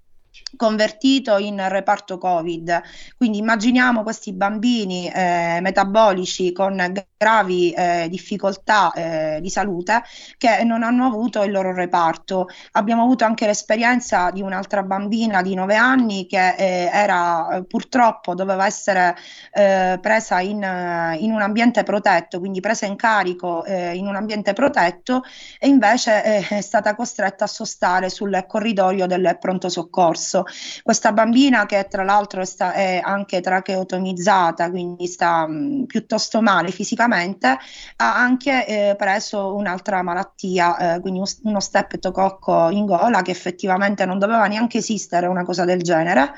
convertito in reparto Covid. Quindi immaginiamo questi bambini eh, metabolici con gravi eh, difficoltà eh, di salute che non hanno avuto il loro reparto. Abbiamo avuto anche l'esperienza di un'altra bambina di 9 anni che eh, era eh, purtroppo doveva essere eh, presa in, in, un ambiente protetto, quindi presa in carico in un ambiente protetto e invece è stata costretta a sostare sul corridoio del pronto soccorso. Questa bambina che tra l'altro sta, è anche tracheotomizzata, quindi sta mh, piuttosto male fisicamente, ha anche eh, preso un'altra malattia, eh, quindi uno streptococco in gola che effettivamente non doveva neanche esistere una cosa del genere.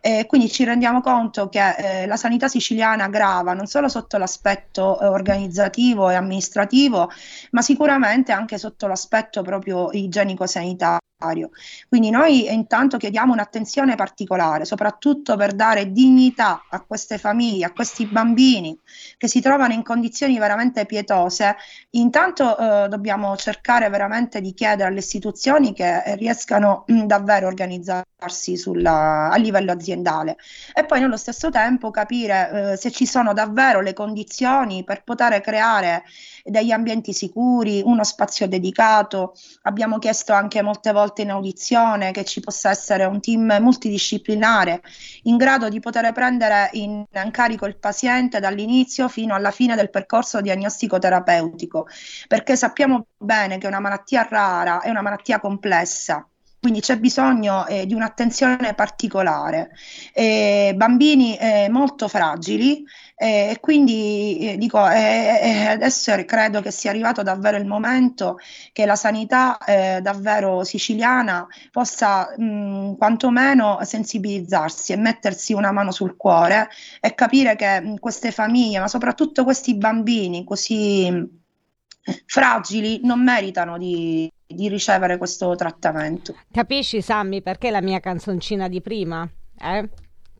E quindi ci rendiamo conto che eh, la sanità siciliana grava non solo sotto l'aspetto eh, organizzativo e amministrativo, ma sicuramente anche sotto l'aspetto proprio igienico-sanitario. Quindi noi intanto chiediamo un'attenzione particolare, soprattutto per dare dignità a queste famiglie, a questi bambini che si trovano in condizioni veramente pietose. Intanto eh, dobbiamo cercare veramente di chiedere alle istituzioni che riescano mh, davvero a organizzarsi sulla, a livello aziendale e poi nello stesso tempo capire eh, se ci sono davvero le condizioni per poter creare degli ambienti sicuri, uno spazio dedicato. Abbiamo chiesto anche molte volte in audizione che ci possa essere un team multidisciplinare in grado di poter prendere in, carico il paziente dall'inizio fino alla fine del percorso diagnostico terapeutico, perché sappiamo bene che una malattia rara è una malattia complessa quindi c'è bisogno eh, di un'attenzione particolare. Eh, bambini eh, molto fragili e quindi eh, dico, eh, eh, adesso credo che sia arrivato davvero il momento che la sanità davvero siciliana possa mh, quantomeno sensibilizzarsi e mettersi una mano sul cuore e capire che mh, queste famiglie, ma soprattutto questi bambini così fragili non meritano di, di ricevere questo trattamento. Capisci, Sammy, perché la mia canzoncina di prima? Eh?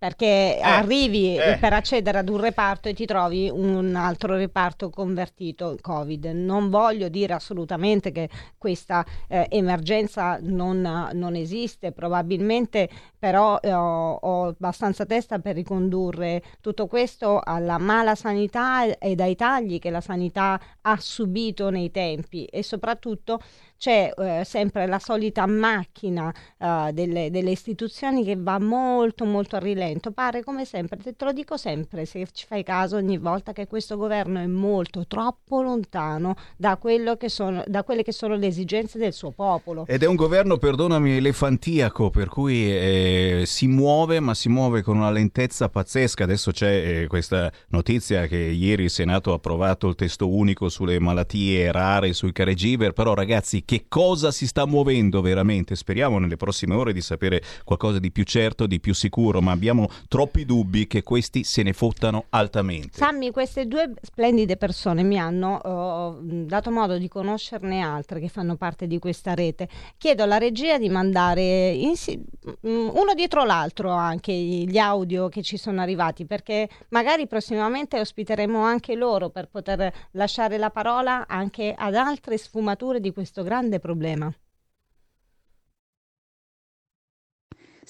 Perché eh, arrivi eh. per accedere ad un reparto e ti trovi un altro reparto convertito in Covid. Non voglio dire assolutamente che questa eh, emergenza non, non, esiste, probabilmente però eh, ho, ho, abbastanza testa per ricondurre tutto questo alla mala sanità e dai tagli che la sanità ha subito nei tempi e soprattutto c'è eh, sempre la solita macchina eh, delle, delle, istituzioni che va molto molto a rilento. Pare come sempre, te, te lo dico sempre, se ci fai caso ogni volta che questo governo è molto troppo lontano da, che sono, da quelle che sono le esigenze del suo popolo. Ed è un governo, perdonami, elefantiaco, per cui eh, si muove, ma si muove con una lentezza pazzesca. Adesso c'è eh, questa notizia che ieri il Senato ha approvato il testo unico sulle malattie rare, sui caregiver, però ragazzi che cosa si sta muovendo veramente. Speriamo nelle prossime ore di sapere qualcosa di più certo, di più sicuro, ma abbiamo troppi dubbi che questi se ne fottano altamente. Sammy, queste due splendide persone mi hanno uh, dato modo di conoscerne altre che fanno parte di questa rete. Chiedo alla regia di mandare insi- mm, uno dietro l'altro anche gli audio che ci sono arrivati, perché magari prossimamente ospiteremo anche loro per poter lasciare la parola anche ad altre sfumature di questo grande grande problema.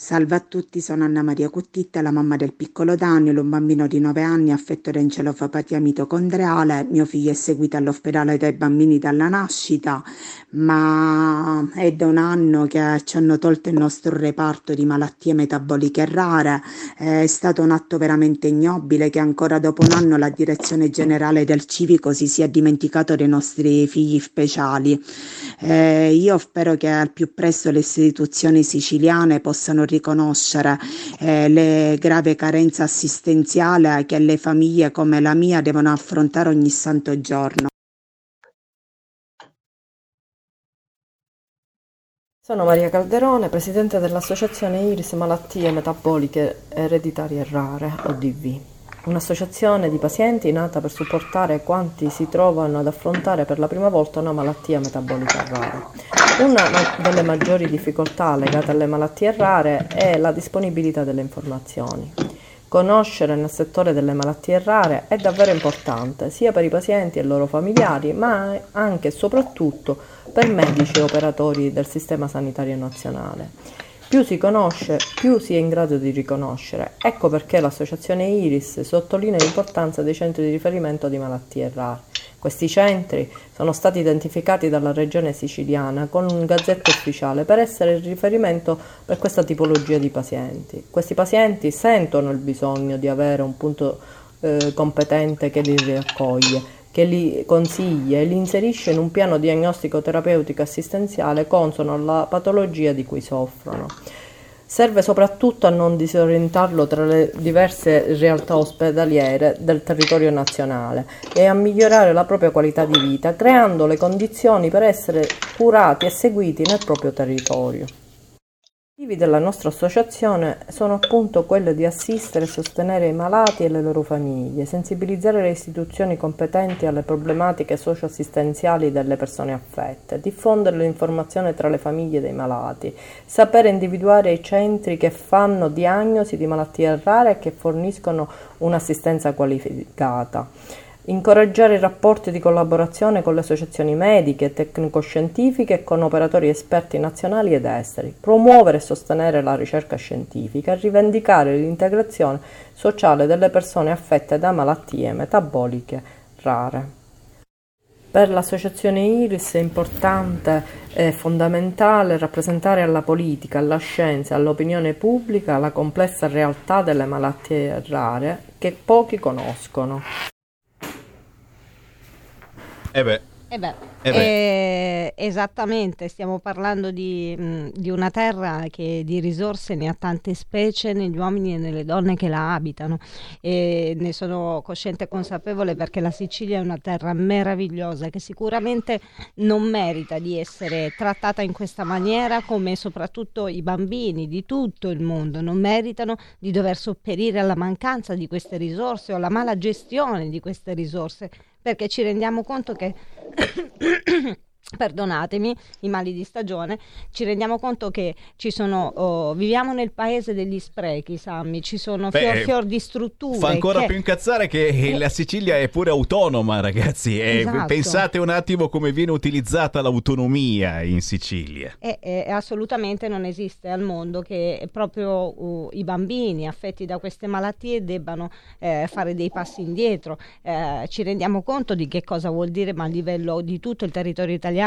Salve a tutti, sono Anna Maria Cuttitta, la mamma del piccolo Daniel, un bambino di 9 anni affetto da encefalopatia mitocondriale. Mio figlio è seguito all'ospedale dai bambini dalla nascita, ma è da un anno che ci hanno tolto il nostro reparto di malattie metaboliche rare. È stato un atto veramente ignobile che ancora dopo un anno la direzione generale del civico si sia dimenticato dei nostri figli speciali. Eh, io spero che al più presto le istituzioni siciliane possano riconoscere eh, le grave carenze assistenziali che le famiglie come la mia devono affrontare ogni santo giorno. Sono Maria Calderone, presidente dell'Associazione Iris Malattie Metaboliche Ereditarie Rare, ODV, un'associazione di pazienti nata per supportare quanti si trovano ad affrontare per la prima volta una malattia metabolica rara. Una delle maggiori difficoltà legate alle malattie rare è la disponibilità delle informazioni. Conoscere nel settore delle malattie rare è davvero importante, sia per i pazienti e i loro familiari, ma anche e soprattutto per medici e operatori del sistema sanitario nazionale. Più si conosce, più si è in grado di riconoscere. Ecco perché l'associazione Iris sottolinea l'importanza dei centri di riferimento di malattie rare. Questi centri sono stati identificati dalla regione siciliana con un gazzetto ufficiale per essere il riferimento per questa tipologia di pazienti. Questi pazienti sentono il bisogno di avere un punto eh, competente che li raccoglie, che li consiglia e li inserisce in un piano diagnostico terapeutico assistenziale consono alla patologia di cui soffrono. Serve soprattutto a non disorientarlo tra le diverse realtà ospedaliere del territorio nazionale e a migliorare la propria qualità di vita, creando le condizioni per essere curati e seguiti nel proprio territorio. Gli obiettivi della nostra associazione sono appunto quelli di assistere e sostenere i malati e le loro famiglie, sensibilizzare le istituzioni competenti alle problematiche socioassistenziali delle persone affette, diffondere l'informazione tra le famiglie dei malati, sapere individuare i centri che fanno diagnosi di malattie rare e che forniscono un'assistenza qualificata incoraggiare i rapporti di collaborazione con le associazioni mediche, tecnico-scientifiche e con operatori esperti nazionali ed esteri, promuovere e sostenere la ricerca scientifica rivendicare l'integrazione sociale delle persone affette da malattie metaboliche rare. Per l'associazione Iris è importante e fondamentale rappresentare alla politica, alla scienza, all'opinione pubblica la complessa realtà delle malattie rare che pochi conoscono. Eh beh. Eh beh, Eh beh. eh, esattamente, stiamo parlando di, mh, di una terra che di risorse ne ha tante specie negli uomini e nelle donne che la abitano e ne sono cosciente e consapevole perché la Sicilia è una terra meravigliosa che sicuramente non merita di essere trattata in questa maniera come soprattutto i bambini di tutto il mondo non meritano di dover sopperire alla mancanza di queste risorse o alla mala gestione di queste risorse perché ci rendiamo conto che perdonatemi i mali di stagione ci rendiamo conto che ci sono oh, viviamo nel paese degli sprechi Sammy ci sono Beh, fior fior di strutture Fa ancora che- più incazzare che eh, la Sicilia è pure autonoma, ragazzi. E Esatto. Pensate un attimo come viene utilizzata l'autonomia in Sicilia. E, e- e assolutamente non esiste al mondo che proprio uh, i bambini affetti da queste malattie debbano eh, fare dei passi indietro. Eh, ci rendiamo conto di che cosa vuol dire, ma a livello di tutto il territorio italiano,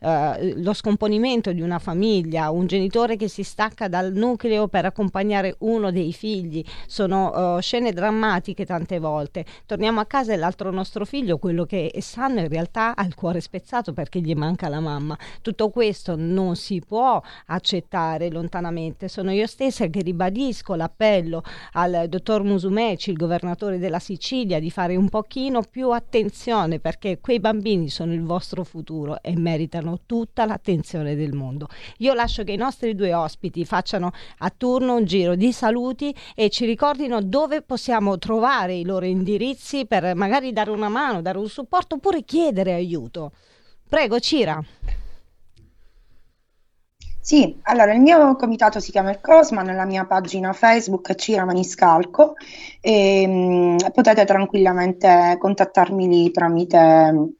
eh, lo scomponimento di una famiglia, un genitore che si stacca dal nucleo per accompagnare uno dei figli, sono eh, scene drammatiche tante volte. Torniamo a casa e l'altro nostro figlio, quello che è sano, in realtà ha il cuore spezzato perché gli manca la mamma. Tutto questo non si può accettare lontanamente. Sono io stessa che ribadisco l'appello al dottor Musumeci, il governatore della Sicilia, di fare un pochino più attenzione perché quei bambini sono il vostro futuro e meritano tutta l'attenzione del mondo. Io lascio che i nostri due ospiti facciano a turno un giro di saluti e ci ricordino dove possiamo trovare i loro indirizzi per magari dare una mano, dare un supporto oppure chiedere aiuto. Prego, Cira. Sì, allora il mio comitato si chiama il Cosma, nella mia pagina Facebook è Cira Maniscalco e mm, potete tranquillamente contattarmi lì tramite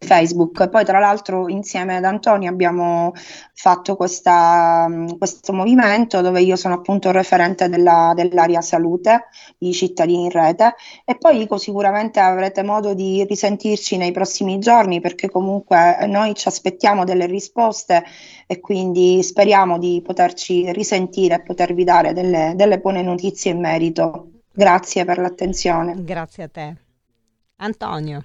Facebook. Poi tra l'altro insieme ad Antonio abbiamo fatto questa, questo movimento dove io sono appunto referente della, dell'area salute, i cittadini in rete e poi dico sicuramente avrete modo di risentirci nei prossimi giorni perché comunque noi ci aspettiamo delle risposte e quindi speriamo di poterci risentire e potervi dare delle, delle buone notizie in merito. Grazie per l'attenzione. Grazie a te. Antonio.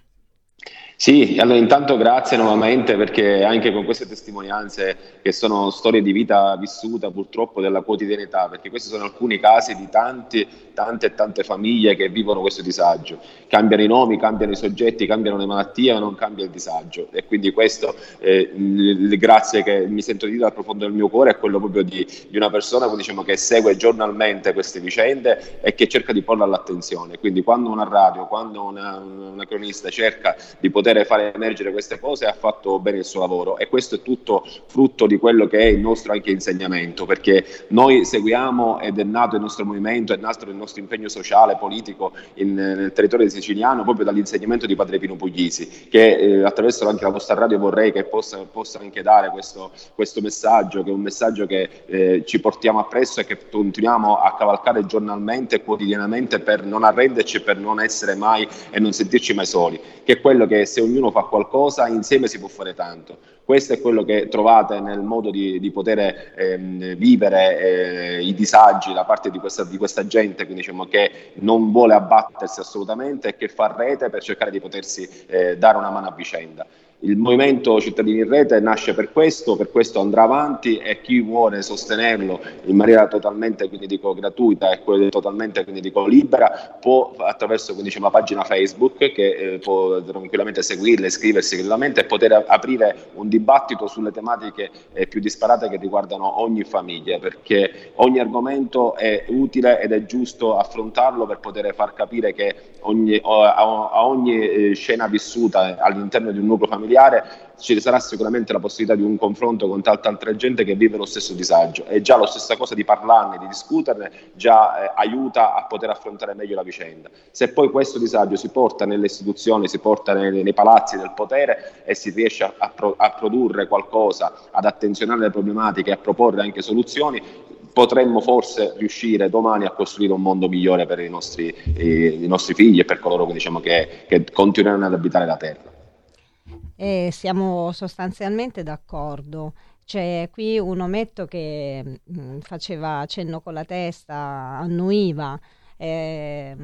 Sì, allora intanto grazie nuovamente perché anche con queste testimonianze che sono storie di vita vissuta purtroppo della quotidianità, perché questi sono alcuni casi di tanti, tante e tante famiglie che vivono questo disagio. Cambiano i nomi, cambiano i soggetti, cambiano le malattie, ma non cambia il disagio. E quindi questo, eh, grazie che mi sento di dire dal profondo del mio cuore è quello proprio di, di una persona diciamo, che segue giornalmente queste vicende e che cerca di porle all'attenzione. Quindi quando una radio, quando una, una cronista cerca di poter poter fare emergere queste cose ha fatto bene il suo lavoro e questo è tutto frutto di quello che è il nostro anche insegnamento perché noi seguiamo ed è nato il nostro movimento, è nato il nostro impegno sociale, politico in, nel territorio siciliano proprio dall'insegnamento di Padre Pino Puglisi che eh, attraverso anche la vostra radio vorrei che possa, possa anche dare questo, questo, messaggio che è un messaggio che eh, ci portiamo appresso e che continuiamo a cavalcare giornalmente e quotidianamente per non arrenderci per non essere mai e non sentirci mai soli che è quello che se ognuno fa qualcosa insieme si può fare tanto. Questo è quello che trovate nel modo di, di poter ehm, vivere eh, i disagi da parte di questa, di questa gente quindi, diciamo, che non vuole abbattersi assolutamente e che fa rete per cercare di potersi eh, dare una mano a vicenda. Il movimento Cittadini in Rete nasce per questo, per questo andrà avanti e chi vuole sostenerlo in maniera totalmente quindi dico, gratuita e totalmente quindi dico, libera può attraverso quindi, diciamo, la pagina Facebook che eh, può tranquillamente seguirla, iscriversi gratuitamente e poter aprire un dibattito sulle tematiche eh, più disparate che riguardano ogni famiglia perché ogni argomento è utile ed è giusto affrontarlo per poter far capire che ogni, a, a ogni eh, scena vissuta all'interno di un nucleo familiare familiare ci sarà sicuramente la possibilità di un confronto con tanta altra gente che vive lo stesso disagio e già la stessa cosa di parlarne, di discuterne già eh, aiuta a poter affrontare meglio la vicenda. Se poi questo disagio si porta nelle istituzioni, si porta nei, nei palazzi del potere e si riesce a, a, pro, a produrre qualcosa, ad attenzionare le problematiche e a proporre anche soluzioni, potremmo forse riuscire domani a costruire un mondo migliore per i nostri, i, i nostri figli e per coloro che, diciamo, che, che continueranno ad abitare la terra e siamo sostanzialmente d'accordo. C'è qui un ometto che mh, mm, faceva cenno con la testa, annuiva, eh,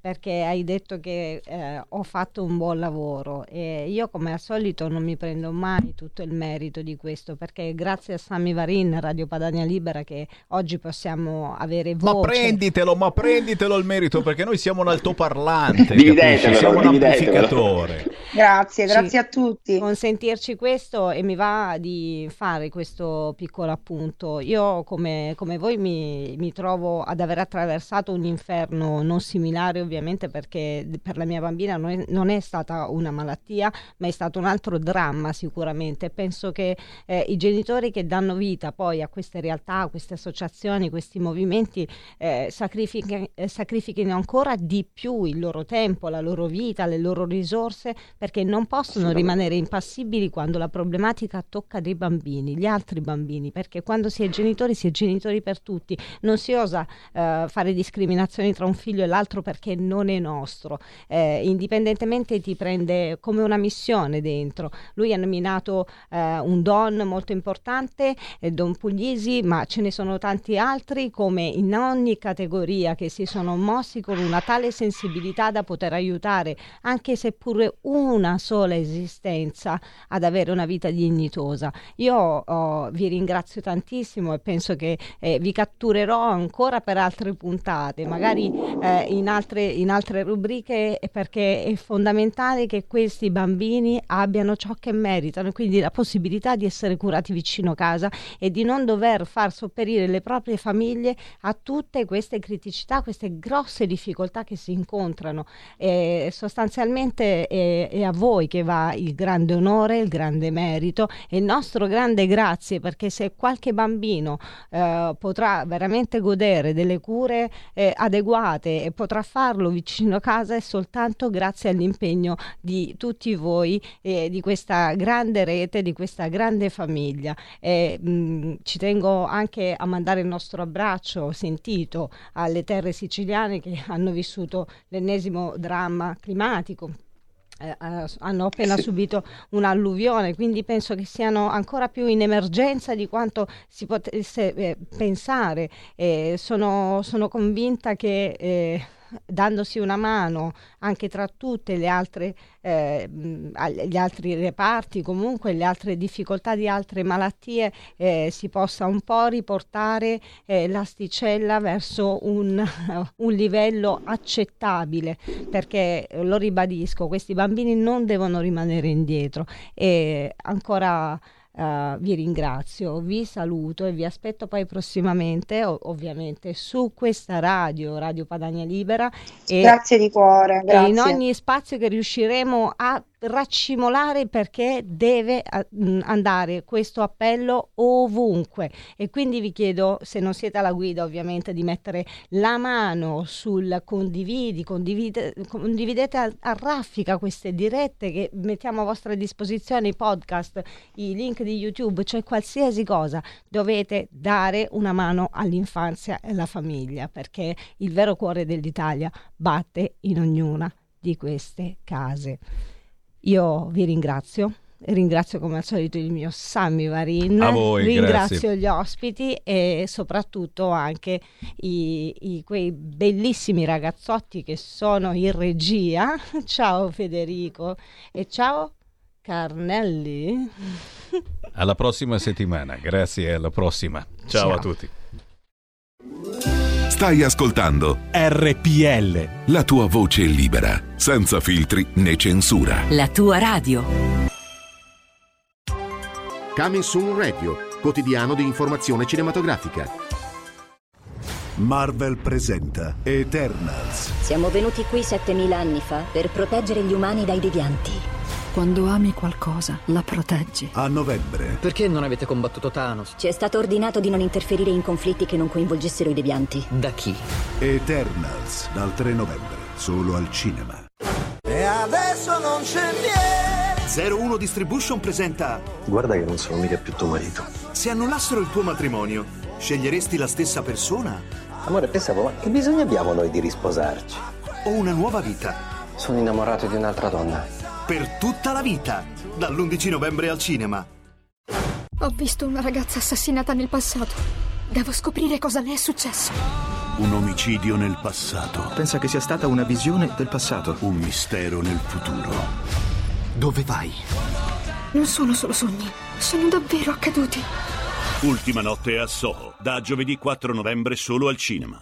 perché hai detto che eh, ho fatto un buon lavoro e io come al solito non mi prendo mai tutto il merito di questo perché grazie a Sami Varin, Radio Padania Libera che oggi possiamo avere voce. Ma prenditelo, ma prenditelo il merito perché noi siamo un altoparlante, siamo un amplificatore. Grazie, grazie a tutti. Consentirci questo e mi va di fare questo piccolo appunto. Io come, come voi mi, mi trovo ad aver attraversato un inferno non similare ovviamente perché per la mia bambina non è, non è, stata una malattia, ma è stato un altro dramma sicuramente. Penso che eh, i genitori che danno vita poi a queste realtà, a queste associazioni, questi movimenti, eh, eh, sacrifichino ancora di più il loro tempo, la loro vita, le loro risorse, perché non possono rimanere impassibili quando la problematica tocca dei bambini, gli altri bambini, perché quando si è genitori si è genitori per tutti, non si osa eh, fare discriminazioni tra un figlio e l'altro perché non è nostro, eh, indipendentemente ti prende come una missione dentro. Lui ha nominato eh, un don molto importante, eh, Don Puglisi, ma ce ne sono tanti altri come in ogni categoria che si sono mossi con una tale sensibilità da poter aiutare, anche seppure una sola esistenza, ad avere una vita dignitosa. Io oh, vi ringrazio tantissimo e penso che eh, vi catturerò ancora per altre puntate, magari eh, in altre in altre rubriche perché è fondamentale che questi bambini abbiano ciò che meritano, quindi la possibilità di essere curati vicino casa e di non dover far sopperire le proprie famiglie a tutte queste criticità, queste grosse difficoltà che si incontrano. E sostanzialmente è, è a voi che va il grande onore, il grande merito e il nostro grande grazie perché se qualche bambino eh, potrà veramente godere delle cure eh, adeguate e potrà farlo vicino a casa è soltanto grazie all'impegno di tutti voi e di questa grande rete, di questa grande famiglia. E, mh, ci tengo anche a mandare il nostro abbraccio sentito alle terre siciliane che hanno vissuto l'ennesimo dramma climatico. Eh, eh, hanno appena Sì. subito un'alluvione, quindi penso che siano ancora più in emergenza di quanto si potesse eh, pensare. Eh, sono, sono convinta che eh, dandosi una mano anche tra tutte le altre eh, gli altri reparti, comunque le altre difficoltà di altre malattie, eh, si possa un po' riportare eh, l'asticella verso un, un livello accettabile, perché eh, lo ribadisco, questi bambini non devono rimanere indietro. E ancora eh, vi ringrazio, vi saluto e vi aspetto poi prossimamente, o- ovviamente, su questa radio, Radio Padania Libera. E, Grazie di cuore, e in grazie. ogni spazio che riusciremo a raccimolare perché deve eh, andare questo appello ovunque. E quindi vi chiedo se non siete alla guida ovviamente di mettere la mano sul condividi condivide, condividete a, a raffica queste dirette che mettiamo a vostra disposizione i podcast i link di youtube cioè qualsiasi cosa. Dovete dare una mano all'infanzia e alla famiglia perché il vero cuore dell'Italia batte in ognuna di queste case io vi ringrazio, ringrazio come al solito il mio Sammy Varin, A voi, ringrazio grazie. gli ospiti e soprattutto anche i, i- quei bellissimi ragazzotti che sono in regia. Ciao Federico e ciao Carnelli. Alla prossima settimana, grazie, alla prossima. Ciao, Ciao. a tutti. Stai ascoltando RPL. la tua voce libera, senza filtri né censura. La tua radio. Coming Soon Radio, quotidiano di informazione cinematografica. Marvel presenta Eternals. Siamo venuti qui 7000 anni fa per proteggere gli umani dai devianti. Quando ami qualcosa, la proteggi. A novembre. Perché non avete combattuto Thanos? Ci è stato ordinato di non interferire in conflitti che non coinvolgessero i devianti. Da chi? Eternals, dal 3 novembre, solo al cinema. E adesso non c'è niente. 01 Distribution presenta Guarda che non sono mica più tuo marito. Se annullassero il tuo matrimonio, sceglieresti la stessa persona Amore, pensavo, ma che bisogno abbiamo noi di risposarci? o una nuova vita? Sono innamorato di un'altra donna. Per tutta la vita, dall'11 novembre al cinema. Ho visto una ragazza assassinata nel passato. Devo scoprire cosa le è successo. Un omicidio nel passato. Pensa che sia stata una visione del passato. Un mistero nel futuro. Dove vai? Non sono solo sogni, sono davvero accaduti. Ultima notte a Soho, da giovedì 4 novembre solo al cinema.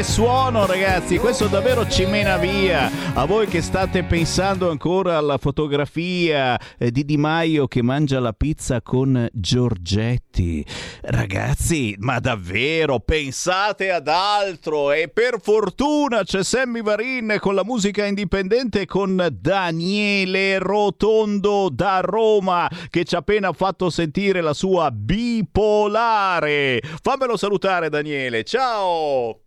Che suono ragazzi, questo davvero ci mena via. A voi che state pensando ancora alla fotografia eh, di Di Maio che mangia la pizza con Giorgetti. Ragazzi, ma davvero pensate ad altro e per fortuna c'è Sammy Varin con la musica indipendente con Daniele Rotondo da Roma che ci ha appena fatto sentire la sua bipolare. Fammelo salutare Daniele, ciao!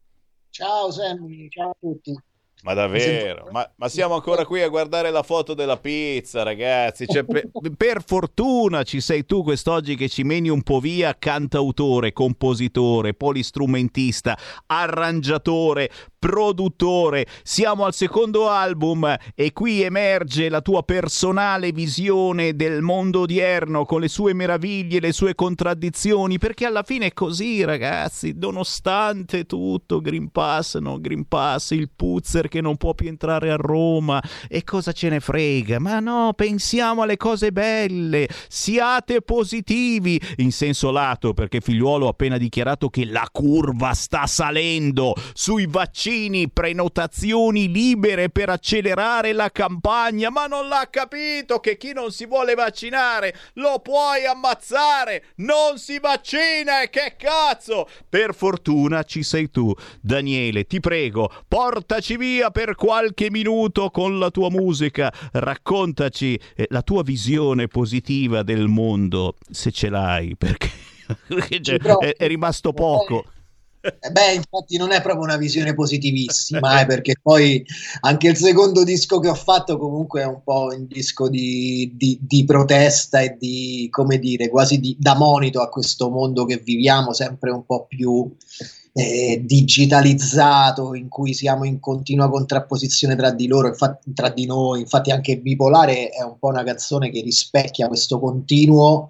Ciao Sammy, ciao a tutti. Ma davvero? Ma, ma, siamo ancora qui a guardare la foto della pizza, ragazzi. Cioè, per, per, fortuna ci sei tu quest'oggi che ci meni un po' via cantautore, compositore, polistrumentista, arrangiatore, produttore. Siamo al secondo album e qui emerge la tua personale visione del mondo odierno con le sue meraviglie, le sue contraddizioni, perché alla fine è così, ragazzi, nonostante tutto, Green Pass, no Green Pass, il puzzer che non può più entrare a Roma e cosa ce ne frega? Ma no, pensiamo alle cose belle, siate positivi in senso lato, perché figliuolo ha appena dichiarato che la curva sta salendo sui vaccini vaccini, prenotazioni libere per accelerare la campagna, ma non l'ha capito che chi non si vuole vaccinare lo puoi ammazzare, non si vaccina e che cazzo! Per fortuna ci sei tu, Daniele, ti prego, portaci via per qualche minuto con la tua musica, raccontaci eh, la tua visione positiva del mondo, se ce l'hai, perché, perché è, è rimasto poco. Eh, beh, infatti non è proprio una visione positivissima, eh, perché poi anche il secondo disco che ho fatto comunque è un po' un disco di, di, di protesta e di, come dire, quasi di, da monito a questo mondo che viviamo, sempre un po' più eh, digitalizzato, in cui siamo in continua contrapposizione tra di loro, infatti, tra di noi. Infatti anche Bipolare è un po' una canzone che rispecchia questo continuo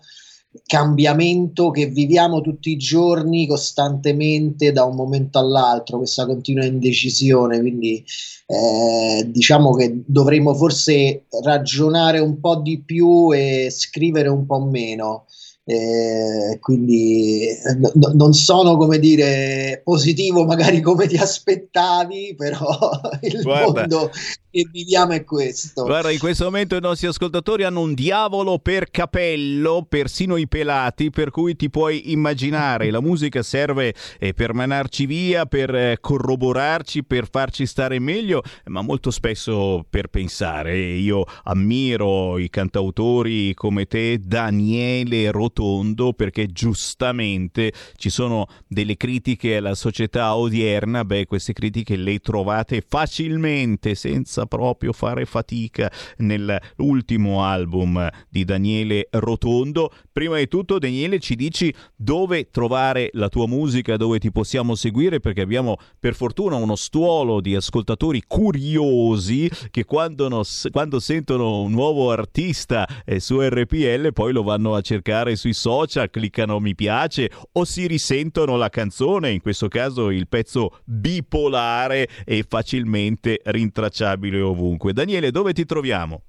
cambiamento che viviamo tutti i giorni costantemente da un momento all'altro, questa continua indecisione, quindi eh, diciamo che dovremmo forse ragionare un po' di più e scrivere un po' meno. Eh, quindi no, non sono come dire positivo magari come ti aspettavi però il Guarda, mondo che viviamo è questo. Guarda, in questo momento i nostri ascoltatori hanno un diavolo per capello, persino i pelati, per cui ti puoi immaginare. La musica serve eh, per manarci via, per eh, corroborarci, per farci stare meglio, ma molto spesso per pensare. Io ammiro i cantautori come te, Daniele Rotondo, perché giustamente ci sono delle critiche alla società odierna. Beh, queste critiche le trovate facilmente, senza proprio fare fatica nell'ultimo album di Daniele Rotondo. Prima di tutto, Daniele, ci dici dove trovare la tua musica, dove ti possiamo seguire, perché abbiamo per fortuna uno stuolo di ascoltatori curiosi che quando, no, quando sentono un nuovo artista su RPL poi lo vanno a cercare sui social, cliccano mi piace o si risentono la canzone, in questo caso il pezzo bipolare e facilmente rintracciabile ovunque. Daniele, dove ti troviamo?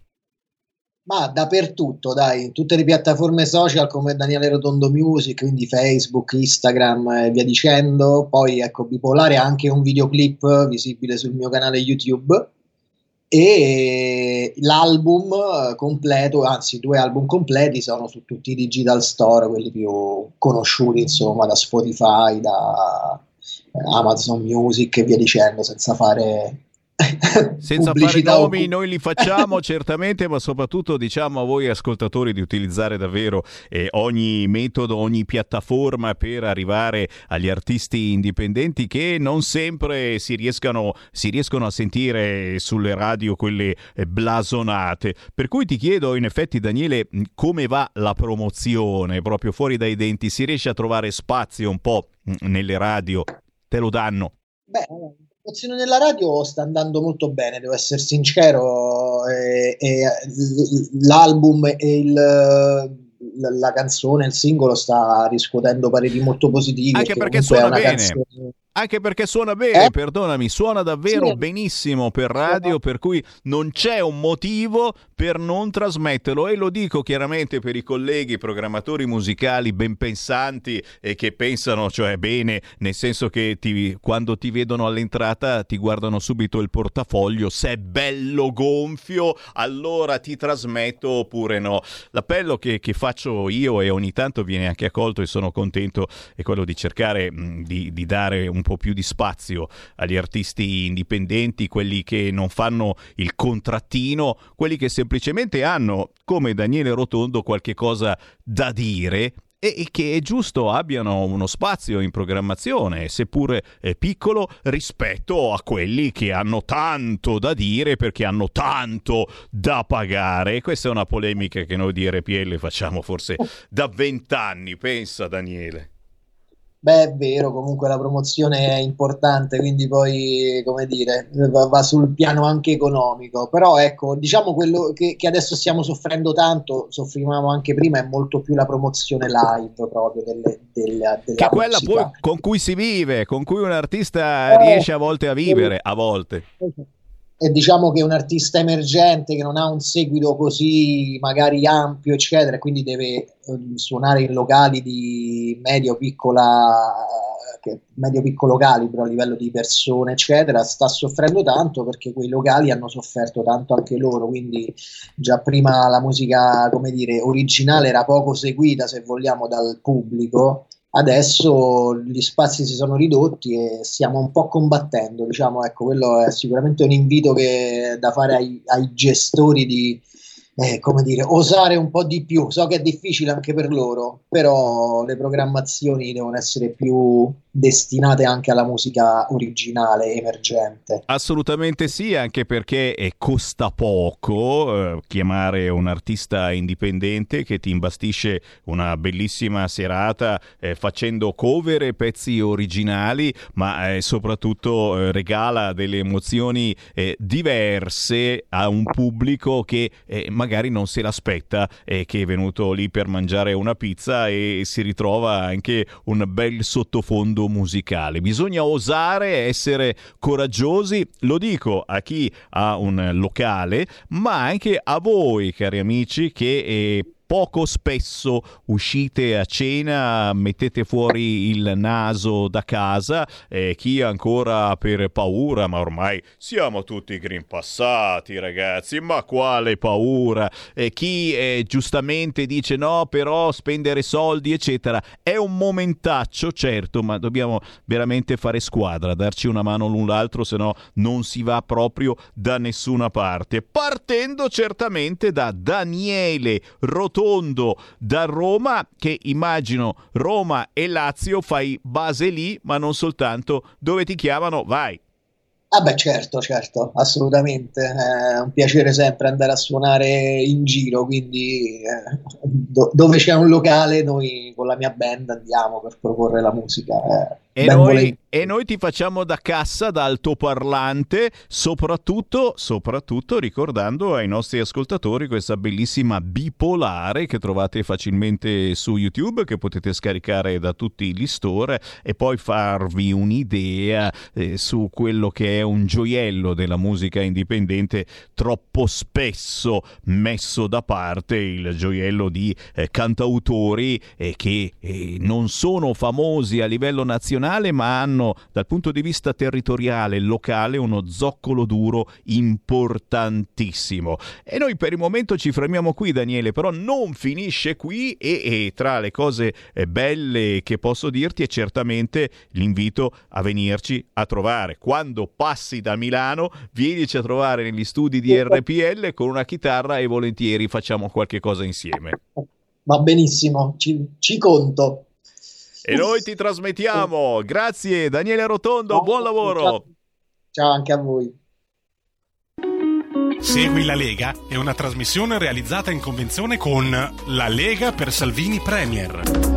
Ma dappertutto, dai, tutte le piattaforme social come Daniele Rotondo Music, quindi Facebook, Instagram e via dicendo. Poi ecco, Bipolare ha anche un videoclip visibile sul mio canale YouTube e l'album completo, anzi due album completi sono su tutti i digital store, quelli più conosciuti insomma da Spotify, da Amazon Music e via dicendo, senza fare senza fare nomi noi li facciamo certamente ma soprattutto diciamo a voi ascoltatori di utilizzare davvero eh, ogni metodo ogni piattaforma per arrivare agli artisti indipendenti che non sempre si riescano, si riescono a sentire sulle radio quelle eh, blasonate. Per cui ti chiedo in effetti Daniele come va la promozione? Proprio fuori dai denti si riesce a trovare spazio un po' nelle radio? Te lo danno? Beh, promozione nella radio sta andando molto bene, devo essere sincero. E, e l'album e il, la, la, canzone, il singolo sta riscuotendo pareri molto positivi. Anche perché suona bene. Canzone... Anche perché suona bene, Eh? perdonami, suona davvero Sì. benissimo per radio, per cui non c'è un motivo per non trasmetterlo e lo dico chiaramente per i colleghi programmatori musicali ben pensanti e che pensano cioè bene, nel senso che ti- quando ti vedono all'entrata ti guardano subito il portafoglio, se è bello gonfio allora ti trasmetto oppure no. L'appello che, che faccio io e ogni tanto viene anche accolto e sono contento è quello di cercare mh, di, di dare un po' più di spazio agli artisti indipendenti, quelli che non fanno il contrattino, quelli che semplicemente hanno, come Daniele Rotondo, qualche cosa da dire e che è giusto abbiano uno spazio in programmazione, seppure eh, piccolo, rispetto a quelli che hanno tanto da dire perché hanno tanto da pagare. Questa è una polemica che noi di RPL facciamo forse da vent'anni, pensa Daniele. Beh, è vero, comunque la promozione è importante, quindi poi, come dire, va, sul piano anche economico. Però ecco, diciamo quello che, che adesso stiamo soffrendo tanto, soffrivamo anche prima, è molto più la promozione live proprio delle, della, Che della è quella poi con cui si vive, con cui un artista Eh, riesce a volte a vivere, a volte. E diciamo che un artista emergente che non ha un seguito così magari ampio, eccetera, quindi deve eh, suonare in locali di medio piccola che- medio piccolo calibro a livello di persone, eccetera, sta soffrendo tanto perché quei locali hanno sofferto tanto anche loro, quindi già prima la musica, come dire, originale era poco seguita, se vogliamo, dal pubblico. Adesso gli spazi si sono ridotti e stiamo un po' combattendo, diciamo, ecco, quello è sicuramente un invito che, da fare ai, ai gestori di, eh, come dire, osare un po' di più. So che è difficile anche per loro, però le programmazioni devono essere più destinate anche alla musica originale, emergente. Assolutamente sì, anche perché eh, costa poco eh, chiamare un artista indipendente che ti imbastisce una bellissima serata eh, facendo cover e pezzi originali, ma eh, soprattutto eh, regala delle emozioni eh, diverse a un pubblico che magari non se l'aspetta e che è venuto lì per mangiare una pizza e si ritrova anche un bel sottofondo musicale. Bisogna osare, essere coraggiosi, lo dico a chi ha un locale, ma anche a voi, cari amici, che eh, poco spesso uscite a cena, mettete fuori il naso da casa, eh, chi ancora per paura, ma ormai siamo tutti green passati ragazzi, ma quale paura, Eh, chi eh, giustamente dice no però spendere soldi eccetera, è un momentaccio certo, ma dobbiamo veramente fare squadra, darci una mano l'un l'altro, se no non si va proprio da nessuna parte. Partendo certamente da Daniele Rotondo da Roma, che immagino Roma e Lazio fai base lì, ma non soltanto dove ti chiamano, vai. Ah beh, certo, certo, assolutamente. È un piacere sempre andare a suonare in giro, quindi eh, do- dove c'è un locale noi con la mia band andiamo per proporre la musica. eh, E noi, e noi ti facciamo da cassa, da altoparlante, soprattutto, soprattutto ricordando ai nostri ascoltatori questa bellissima bipolare che trovate facilmente su YouTube, che potete scaricare da tutti gli store e poi farvi un'idea eh, su quello che è un gioiello della musica indipendente troppo spesso messo da parte, il gioiello di eh, cantautori eh, che eh, non sono famosi a livello nazionale ma hanno dal punto di vista territoriale, locale, uno zoccolo duro importantissimo. E noi per il momento ci fermiamo qui Daniele, però non finisce qui e, e tra le cose eh, belle che posso dirti è certamente l'invito a venirci a trovare. Quando passi da Milano, vienici a trovare negli studi di RPL con una chitarra e volentieri facciamo qualche cosa insieme. Va benissimo, ci, ci conto. E noi ti trasmettiamo. Grazie Daniele Rotondo, buon lavoro. Ciao anche a voi. Segui la Lega è una trasmissione realizzata in convenzione con La Lega per Salvini Premier.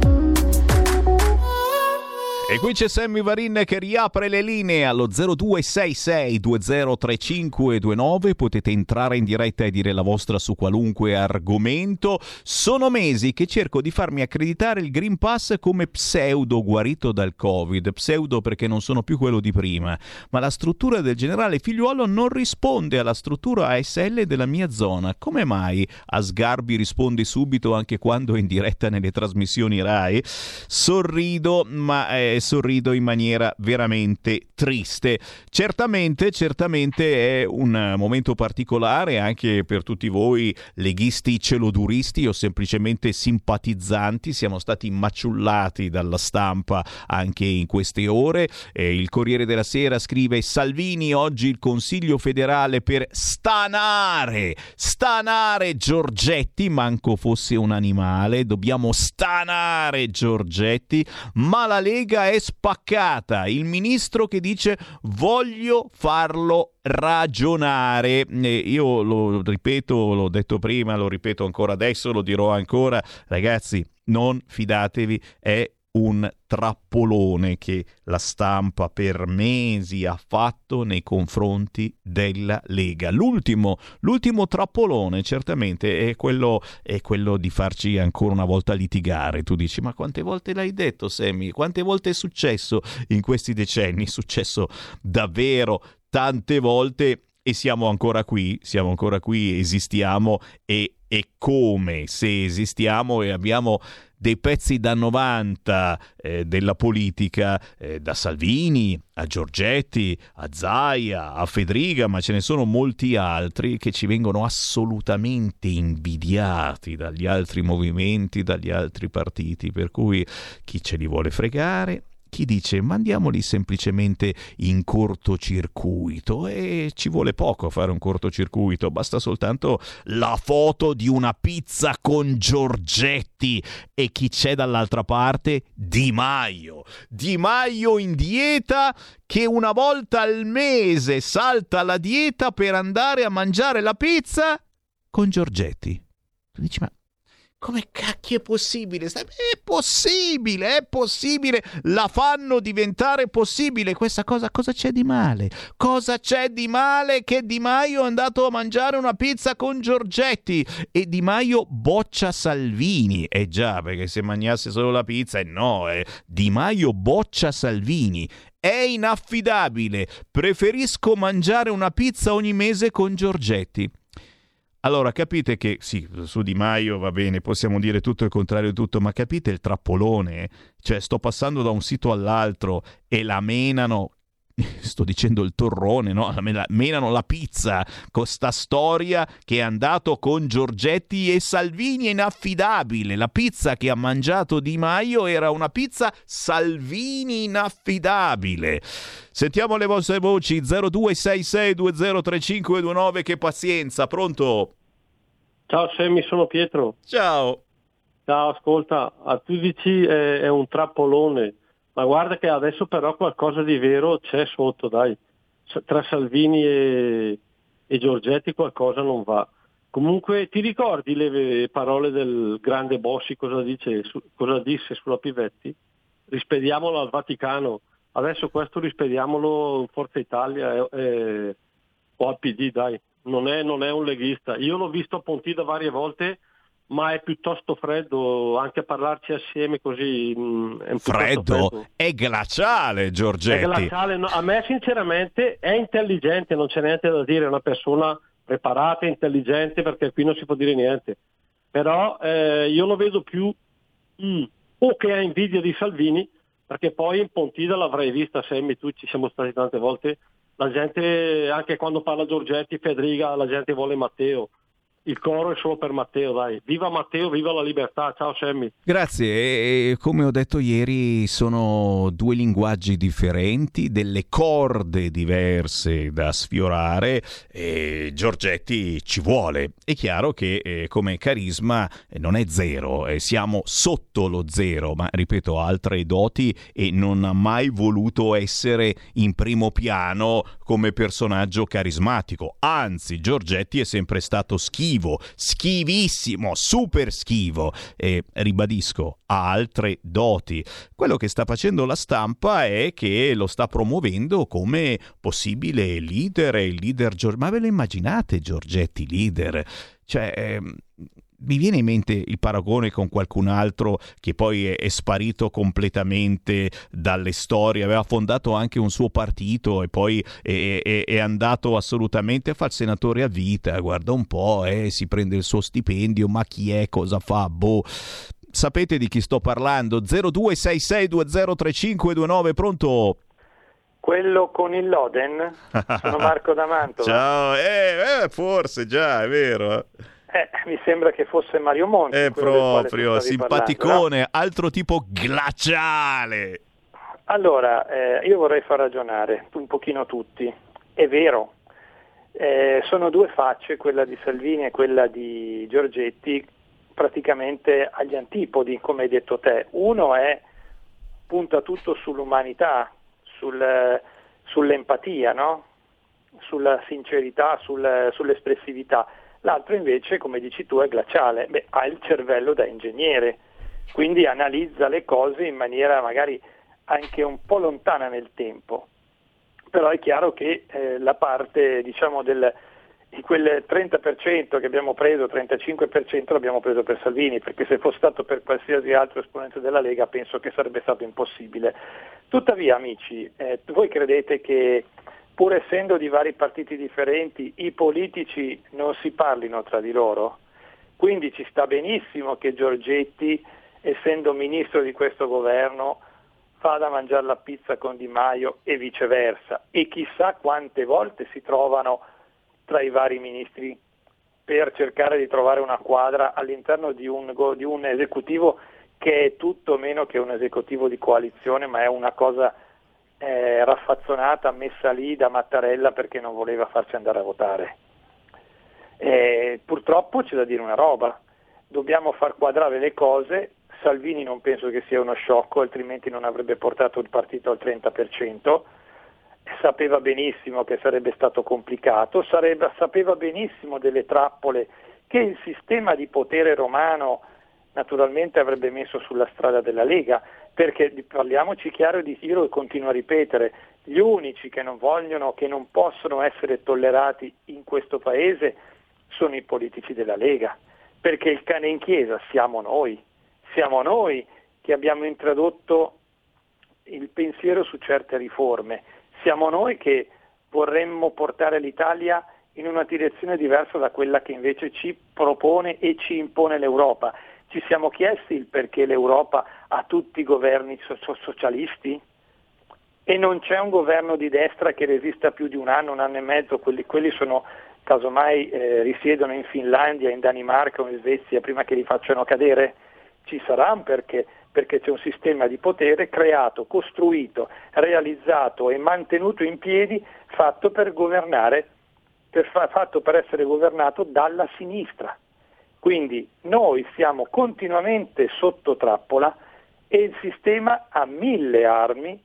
E qui c'è Sammy Varin che riapre le linee allo 0266203529. Potete entrare in diretta e dire la vostra su qualunque argomento. Sono mesi che cerco di farmi accreditare il Green Pass come pseudo guarito dal Covid. Pseudo perché non sono più quello di prima. Ma la struttura del generale figliuolo non risponde alla struttura ASL della mia zona. Come mai? A Sgarbi risponde subito anche quando è in diretta nelle trasmissioni RAI. Sorrido, ma eh, sorrido in maniera veramente triste. Certamente, certamente è un momento particolare anche per tutti voi leghisti celoduristi o semplicemente simpatizzanti. Siamo stati maciullati dalla stampa anche in queste ore. Eh, il Corriere della Sera scrive Salvini oggi il Consiglio federale per stanare, stanare Giorgetti, manco fosse un animale, dobbiamo stanare Giorgetti, ma la Lega è spaccata. Il ministro che dice voglio farlo ragionare. Eh, io lo ripeto, l'ho detto prima, lo ripeto ancora adesso, lo dirò ancora. Ragazzi, non fidatevi, è un trappolone che la stampa per mesi ha fatto nei confronti della Lega. L'ultimo, l'ultimo trappolone certamente è quello, è quello di farci ancora una volta litigare. Tu dici, ma quante volte l'hai detto, Sammy? Quante volte è successo in questi decenni? È successo davvero tante volte e siamo ancora qui, siamo ancora qui, esistiamo e, e come se esistiamo e abbiamo dei pezzi da 90 eh, della politica, eh, da Salvini a Giorgetti, a Zaia, a Federica, ma ce ne sono molti altri che ci vengono assolutamente invidiati dagli altri movimenti, dagli altri partiti, per cui chi ce li vuole fregare chi dice mandiamoli semplicemente in cortocircuito e ci vuole poco fare un cortocircuito, basta soltanto la foto di una pizza con Giorgetti e chi c'è dall'altra parte? Di Maio. Di Maio in dieta che una volta al mese salta la dieta per andare a mangiare la pizza con Giorgetti. Tu dici ma come cacchio è possibile? È possibile, è possibile. La fanno diventare possibile. Questa cosa, cosa c'è di male? Cosa c'è di male che Di Maio è andato a mangiare una pizza con Giorgetti e Di Maio boccia Salvini? Eh già, perché se mangiasse solo la pizza, eh no, eh. Di Maio boccia Salvini. È inaffidabile. Preferisco mangiare una pizza ogni mese con Giorgetti. Allora capite che sì, su Di Maio va bene, possiamo dire tutto il contrario di tutto, ma capite il trappolone? Cioè sto passando da un sito all'altro e la menano sto dicendo il torrone, no? menano la pizza con sta storia che è andato con Giorgetti e Salvini è inaffidabile. La pizza che ha mangiato Di Maio era una pizza Salvini inaffidabile. Sentiamo le vostre voci 0266203529 che pazienza, pronto? Ciao Sammy, sono Pietro. Ciao. Ciao, ascolta, a tu dici è, è un trappolone ma guarda che adesso però qualcosa di vero c'è sotto, dai. Tra Salvini e, e Giorgetti qualcosa non va. Comunque ti ricordi le parole del grande Bossi cosa, dice, su, cosa disse sulla Pivetti? Rispediamolo al Vaticano. Adesso questo rispediamolo in Forza Italia e, e, o al PD, dai. Non è, non è un leghista. Io l'ho visto a Pontida varie volte ma è piuttosto freddo anche a parlarci assieme così mm, è freddo? freddo? è glaciale Giorgetti è glaciale, no, a me sinceramente è intelligente non c'è niente da dire è una persona preparata intelligente perché qui non si può dire niente però eh, io lo vedo più mm, o che ha invidia di Salvini perché poi in Pontida l'avrei vista Semmi tu ci siamo stati tante volte. La gente anche quando parla Giorgetti Federica la gente vuole Matteo il coro è solo per Matteo, dai. Viva Matteo, viva la libertà. Ciao Sammy. Grazie. E, come ho detto ieri, sono due linguaggi differenti, delle corde diverse da sfiorare. E Giorgetti ci vuole. È chiaro che eh, come carisma eh, non è zero, eh, siamo sotto lo zero, ma ripeto, ha altre doti e non ha mai voluto essere in primo piano come personaggio carismatico. Anzi, Giorgetti è sempre stato schifo schivo, schivissimo, super schivo e ribadisco, ha altre doti. Quello che sta facendo la stampa è che lo sta promuovendo come possibile leader, il leader ma ve lo immaginate Giorgetti leader? Cioè ehm, mi viene in mente il paragone con qualcun altro che poi è, è, sparito completamente dalle storie, aveva fondato anche un suo partito e poi è, è, è andato assolutamente a fare il senatore a vita, guarda un po', eh, si prende il suo stipendio, ma chi è, cosa fa, boh. Sapete di chi sto parlando? 0266203529, pronto? Quello con il Loden? Sono Marco D'Amanto. Ciao, eh, eh, forse già, è vero. Eh, mi sembra che fosse Mario Monti. È proprio simpaticone, parlando, no? altro tipo glaciale. Allora, eh, io vorrei far ragionare un pochino tutti. È vero, eh, sono due facce, quella di Salvini e quella di Giorgetti, praticamente agli antipodi, come hai detto te. Uno è punta tutto sull'umanità, sul, sull'empatia, no? sulla sincerità, sul, sull'espressività l'altro invece, come dici tu, è glaciale, Beh, ha il cervello da ingegnere, quindi analizza le cose in maniera magari anche un po' lontana nel tempo. Però è chiaro che eh, la parte diciamo, del, di quel 30% che abbiamo preso, 35% l'abbiamo preso per Salvini, perché se fosse stato per qualsiasi altro esponente della Lega penso che sarebbe stato impossibile. Tuttavia, amici, eh, voi credete che pur essendo di vari partiti differenti, i politici non si parlino tra di loro. Quindi ci sta benissimo che Giorgetti, essendo ministro di questo governo, vada a mangiare la pizza con Di Maio e viceversa. E chissà quante volte si trovano tra i vari ministri per cercare di trovare una quadra all'interno di un, di un esecutivo che è tutto meno che un esecutivo di coalizione, ma è una cosa eh, raffazzonata, messa lì da Mattarella perché non voleva farci andare a votare. Eh, purtroppo c'è da dire una roba, dobbiamo far quadrare le cose, Salvini non penso che sia uno sciocco, altrimenti non avrebbe portato il partito al 30%, sapeva benissimo che sarebbe stato complicato, sarebbe, sapeva benissimo delle trappole che il sistema di potere romano naturalmente avrebbe messo sulla strada della Lega, perché parliamoci chiaro di io lo continuo a ripetere, gli unici che non vogliono, che non possono essere tollerati in questo paese sono i politici della Lega, perché il cane in chiesa siamo noi, siamo noi che abbiamo introdotto il pensiero su certe riforme, siamo noi che vorremmo portare l'Italia in una direzione diversa da quella che invece ci propone e ci impone l'Europa. Ci siamo chiesti il perché l'Europa ha tutti i governi socialisti? E non c'è un governo di destra che resista più di un anno, un anno e mezzo, quelli, quelli sono casomai eh, risiedono in Finlandia, in Danimarca o in Svezia prima che li facciano cadere? Ci sarà un perché, perché c'è un sistema di potere creato, costruito, realizzato e mantenuto in piedi fatto per governare, per, fatto per essere governato dalla sinistra. Quindi noi siamo continuamente sotto trappola e il sistema ha mille armi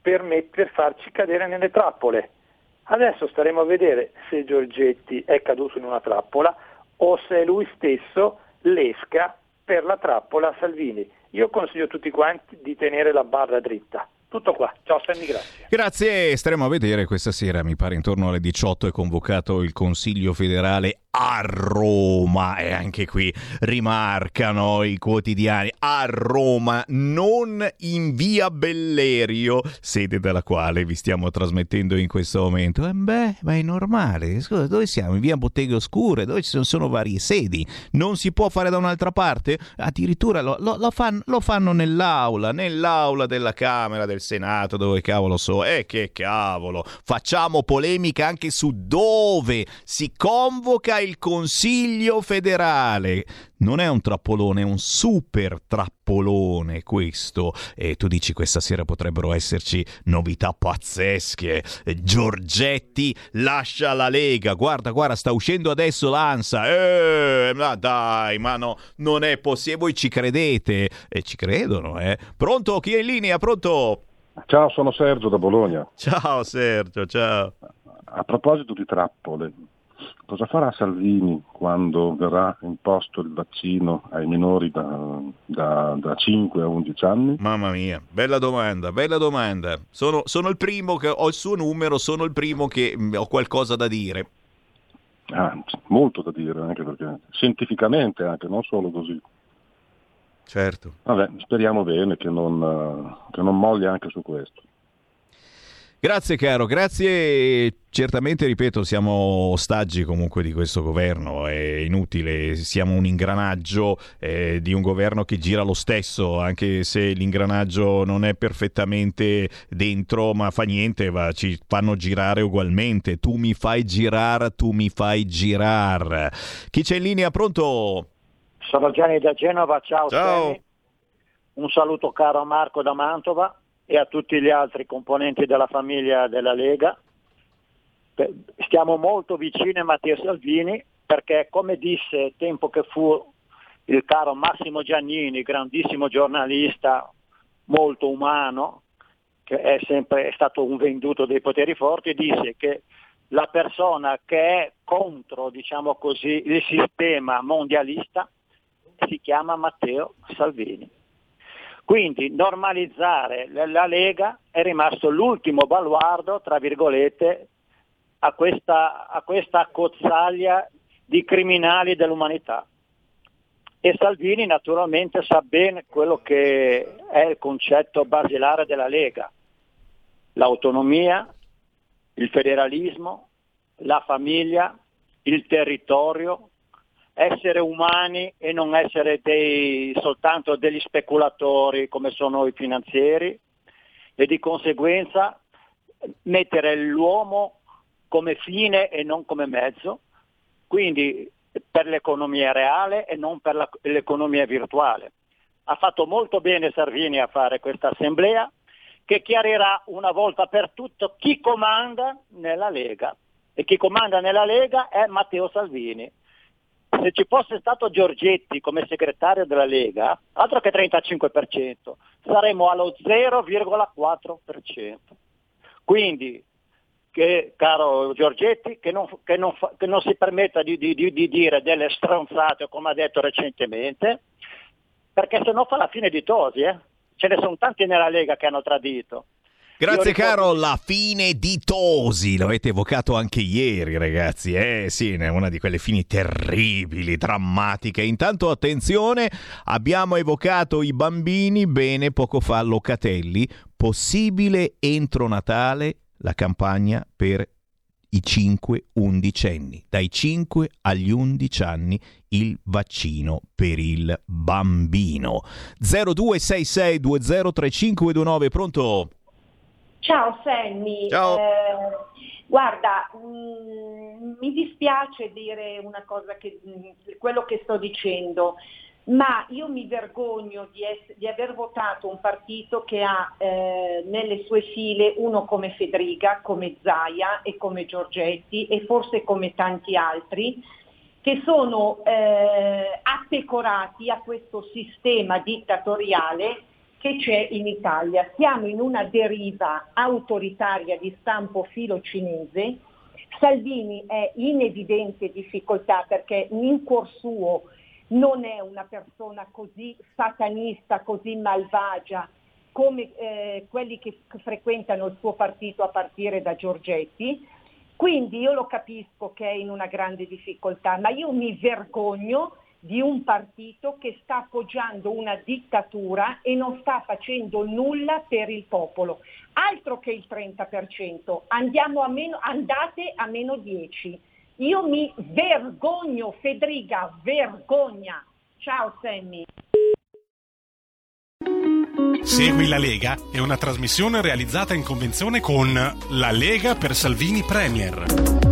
per, met- per farci cadere nelle trappole. Adesso staremo a vedere se Giorgetti è caduto in una trappola o se è lui stesso l'esca per la trappola Salvini. Io consiglio a tutti quanti di tenere la barra dritta. Tutto qua, ciao Sammy, grazie. Grazie, staremo a vedere questa sera, mi pare intorno alle 18 è convocato il Consiglio federale a Roma e anche qui rimarcano i quotidiani a Roma, non in via Bellerio, sede dalla quale vi stiamo trasmettendo in questo momento. Eh beh, ma è normale. Scusa, dove siamo? In via Botteghe Oscure, dove ci sono, varie sedi. Non si può fare da un'altra parte? Addirittura lo, lo, lo, fan, lo fanno nell'aula, nell'aula della Camera del Senato, dove cavolo so. E eh, che cavolo, facciamo polemica anche su dove si convoca il Consiglio federale. Non è un trappolone, è un super trappolone questo. E tu dici questa sera potrebbero esserci novità pazzesche. Giorgetti lascia la Lega. Guarda, guarda, sta uscendo adesso l'ANSA. Eh, ma dai, ma no, non è possibile. Voi ci credete? E ci credono, eh. Pronto? Chi è in linea? Pronto? Ciao, sono Sergio da Bologna. Ciao Sergio, ciao. A proposito di trappole, cosa farà Salvini quando verrà imposto il vaccino ai minori da, da, da 5 a 11 anni? Mamma mia, bella domanda, bella domanda. Sono, sono il primo che ho il suo numero, sono il primo che mh, ho qualcosa da dire. Ah, molto da dire, anche perché scientificamente anche, non solo così. Certo. Vabbè, speriamo bene che non, eh, che non molli anche su questo. Grazie caro, grazie. Certamente, ripeto, siamo ostaggi comunque di questo governo, è inutile, siamo un ingranaggio eh, di un governo che gira lo stesso, anche se l'ingranaggio non è perfettamente dentro, ma fa niente, va, ci fanno girare ugualmente. Tu mi fai girare, tu mi fai girare. Chi c'è in linea? Pronto? Sono Gianni da Genova, ciao. Ciao. Un saluto caro Marco da Mantova e a tutti gli altri componenti della famiglia della Lega. Stiamo molto vicini a Matteo Salvini perché come disse tempo che fu il caro Massimo Giannini, grandissimo giornalista, molto umano, che è sempre stato un venduto dei poteri forti, disse che la persona che è contro, diciamo così, il sistema mondialista si chiama Matteo Salvini. Quindi normalizzare la Lega è rimasto l'ultimo baluardo, tra virgolette, a questa, a questa accozzaglia di criminali dell'umanità. E Salvini naturalmente sa bene quello che è il concetto basilare della Lega, l'autonomia, il federalismo, la famiglia, il territorio, essere umani e non essere dei, soltanto degli speculatori come sono i finanzieri e di conseguenza mettere l'uomo come fine e non come mezzo, quindi per l'economia reale e non per la- l'economia virtuale. Ha fatto molto bene Salvini a fare questa assemblea che chiarirà una volta per tutto chi comanda nella Lega e chi comanda nella Lega è Matteo Salvini. Se ci fosse stato Giorgetti come segretario della Lega, altro che 35%, saremmo allo 0,4%. Quindi, che, caro Giorgetti, che non, che non fa- che non si permetta di, di- di- di dire delle stronzate come ha detto recentemente, perché se no fa la fine di Tosi, eh? ce ne sono tanti nella Lega che hanno tradito. Grazie ricordo- caro, la fine di Tosi, l'avete evocato anche ieri ragazzi, eh sì, è una di quelle fini terribili, drammatiche. Intanto attenzione, abbiamo evocato i bambini, bene poco fa Locatelli, possibile entro Natale la campagna per i 5-11 anni, dai 5 agli 11 anni il vaccino per il bambino. 0266203529, pronto? Ciao Sammy, Ciao. Eh, guarda, mm, mi dispiace dire una cosa che mm, quello che sto dicendo, ma io mi vergogno di, ess- di aver votato un partito che ha eh, nelle sue file uno come Federica, come Zaia e come Giorgetti e forse come tanti altri che sono eh, appecorati a questo sistema dittatoriale che c'è in Italia. Siamo in una deriva autoritaria di stampo filo cinese. Salvini è in evidente difficoltà perché in cuor suo non è una persona così satanista, così malvagia come eh, quelli che frequentano il suo partito a partire da Giorgetti. Quindi io lo capisco che è in una grande difficoltà, ma io mi vergogno di un partito che sta appoggiando una dittatura e non sta facendo nulla per il popolo. Altro che il 30%, andiamo a meno, andate a meno 10. Io mi vergogno, Federica, vergogna. Ciao Sammy. Segui la Lega è una trasmissione realizzata in convenzione con La Lega per Salvini Premier.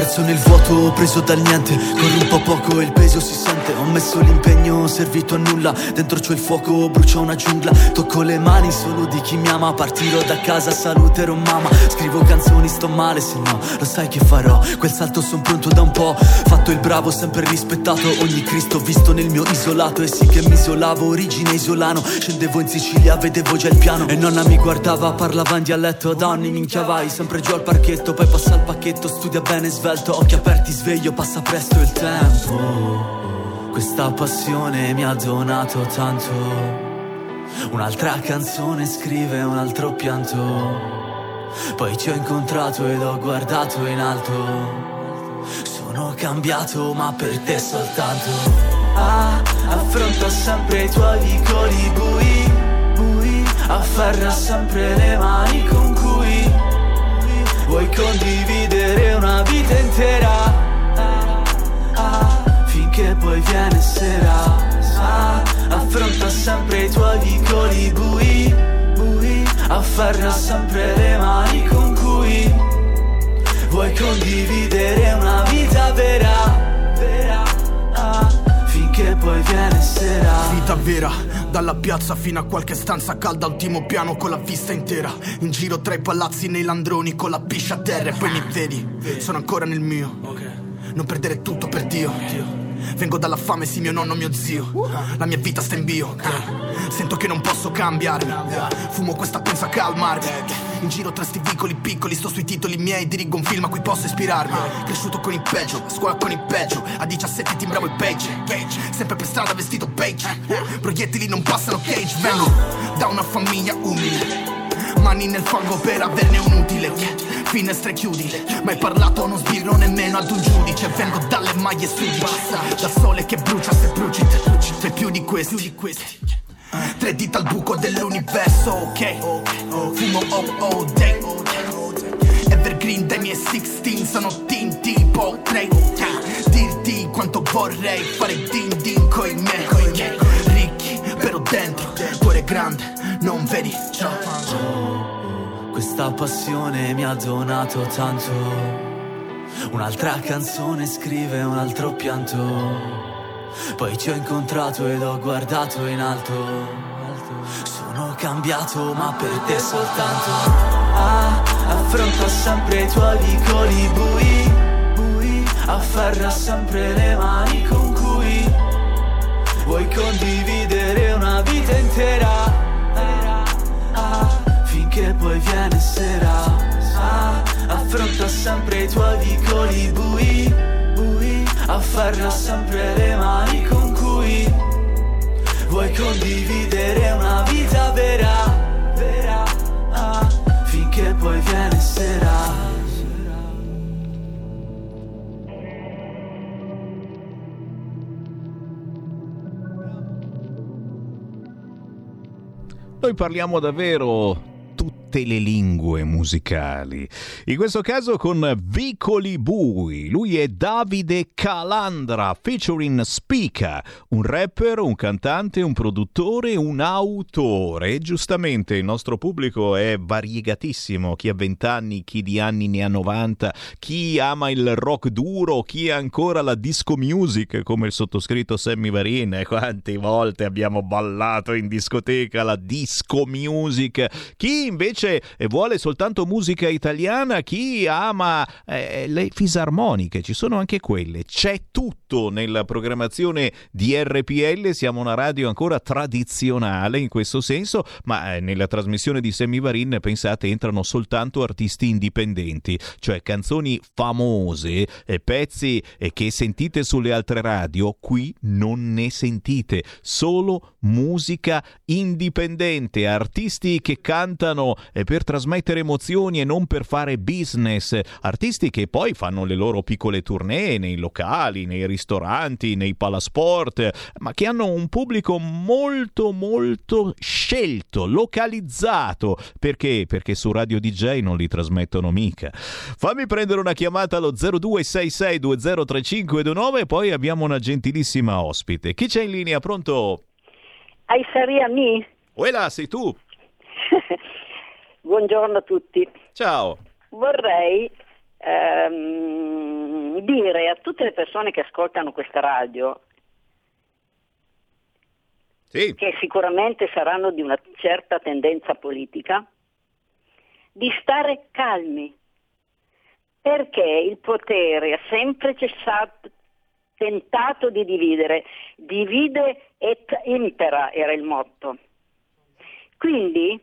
Perso nel vuoto, preso dal niente. Corro un po' poco e il peso si sente. Ho messo l'impegno, servito a nulla. Dentro c'ho il fuoco, brucio una giungla. Tocco le mani solo di chi mi ama. Partirò da casa, saluterò mamma. Scrivo canzoni, sto male, se no Lo sai che farò, quel salto son pronto da un po' Fatto il bravo, sempre rispettato. Ogni Cristo visto nel mio isolato. E sì che mi isolavo, origine isolano. Scendevo in Sicilia, vedevo già il piano. E nonna mi guardava, parlava in dialetto. Donny, minchia vai, sempre giù al parchetto. Poi passa il pacchetto, studia bene, svelto Occhi aperti, sveglio, passa presto il tempo questa passione mi ha donato tanto. Un'altra canzone scrive un altro pianto. Poi ti ho incontrato ed ho guardato in alto. Sono cambiato ma per te soltanto. Ah, affronta sempre i tuoi vicoli bui, bui. Afferra sempre le mani con vuoi condividere una vita intera. Finché poi viene sera Affronta sempre i tuoi vicoli bui, bui Afferra sempre le mani con cui Vuoi condividere una vita vera, Finché poi viene sera. Vita vera, dalla piazza fino a qualche stanza calda Ultimo piano con la vista intera. In giro tra i palazzi nei landroni Con la piscia a terra. E poi mi vedi Sono ancora nel mio. Non perdere tutto per Dio Vengo dalla fame, sì, mio nonno, mio zio. La mia vita sta in bio. Sento che non posso cambiarmi. Fumo questa pensa a calmarmi. In giro tra sti vicoli piccoli, sto sui titoli miei, dirigo un film a cui posso ispirarmi. Cresciuto con il peggio, a scuola con il peggio. A 17 timbravo il page. Sempre per strada vestito beige. Proiettili non passano cage. Vengo da una famiglia umile. Mani nel fango per averne un utile Finestre chiudi. Mai parlato non sbirro nemmeno ad un giudice. Vengo dalle maglie sudice Da sole che brucia se bruci Fai più di questi. Tre dita al buco dell'universo Ok? Fumo oh oh day Evergreen dai miei 16 Sono tinti potrei Dirti quanto vorrei Fare din din coi me Ricchi però dentro Cuore grande non vedi ciò Questa passione mi ha donato tanto. Un'altra canzone scrive un altro pianto. Poi ti ho incontrato ed ho guardato in alto. Sono cambiato ma per te soltanto. Ah, affronta sempre i tuoi vicoli bui, bui. Afferra sempre le mani con cui vuoi condividere una vita intera che poi viene sera. Ah, Affronta sempre i tuoi vicoli bui, bui Afferra sempre le mani con cui. Vuoi condividere una vita vera, vera? Ah, Finché poi viene sera. Noi parliamo davvero tu tutte le lingue musicali. In questo caso con Vicoli Bui. Lui è Davide Calandra, featuring Spica, un rapper, un cantante, un produttore, un autore. Giustamente il nostro pubblico è variegatissimo, chi ha 20 anni, chi di anni ne ha 90, chi ama il rock duro, chi ha ancora la disco music come il sottoscritto Sammy Varin. E quante volte abbiamo ballato in discoteca la disco music. Chi invece vuole soltanto musica italiana, chi ama eh, le fisarmoniche, ci sono anche quelle. C'è tutto nella programmazione di RPL, siamo una radio ancora tradizionale in questo senso, ma eh, nella trasmissione di Semivarin, pensate, entrano soltanto artisti indipendenti, cioè canzoni famose, eh, pezzi eh, che sentite sulle altre radio, qui non ne sentite, solo musica indipendente, artisti che cantano per trasmettere emozioni e non per fare business. Artisti che poi fanno le loro piccole tournée nei locali, nei ristoranti, nei palasport, ma che hanno un pubblico molto molto scelto, localizzato. Perché? Perché su Radio DJ non li trasmettono mica. Fammi prendere una chiamata allo 0266203529 e poi abbiamo una gentilissima ospite. Chi c'è in linea? Pronto? Hai Saria Mi? Uela, sei tu? Buongiorno a tutti. Ciao. Vorrei ehm, dire a tutte le persone che ascoltano questa radio, sì. che sicuramente saranno di una certa tendenza politica, di stare calmi, perché il potere ha sempre cessato, tentato di dividere, divide et impera era il motto. Quindi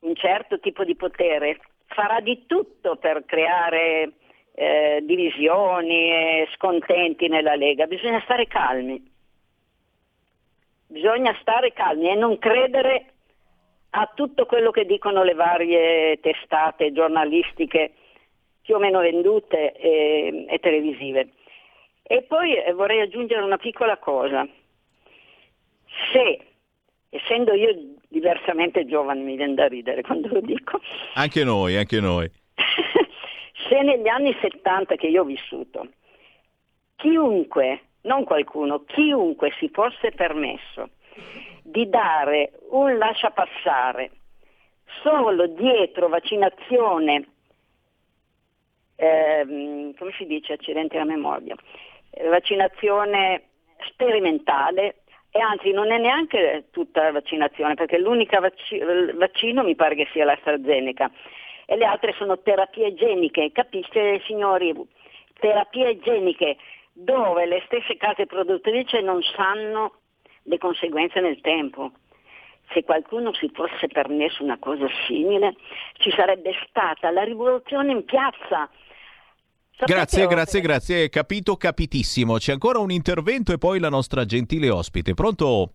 un certo tipo di potere farà di tutto per creare eh, divisioni e scontenti nella Lega, bisogna stare calmi, bisogna stare calmi e non credere a tutto quello che dicono le varie testate giornalistiche più o meno vendute e, e televisive. E poi eh, vorrei aggiungere una piccola cosa. Se essendo io diversamente giovane, mi viene da ridere quando lo dico. Anche noi, anche noi. Se negli anni 70 che io ho vissuto, chiunque, non qualcuno, chiunque si fosse permesso di dare un lasciapassare solo dietro vaccinazione, ehm, come si dice, accidenti alla memoria, vaccinazione sperimentale e anzi non è neanche tutta la vaccinazione perché l'unico vac- vaccino mi pare che sia l'AstraZeneca e le altre sono terapie igieniche, capisce signori? Terapie igieniche dove le stesse case produttrici non sanno le conseguenze nel tempo. Se qualcuno si fosse permesso una cosa simile, ci sarebbe stata la rivoluzione in piazza, Grazie, grazie, grazie. Capito, capitissimo. C'è ancora un intervento e poi la nostra gentile ospite. Pronto?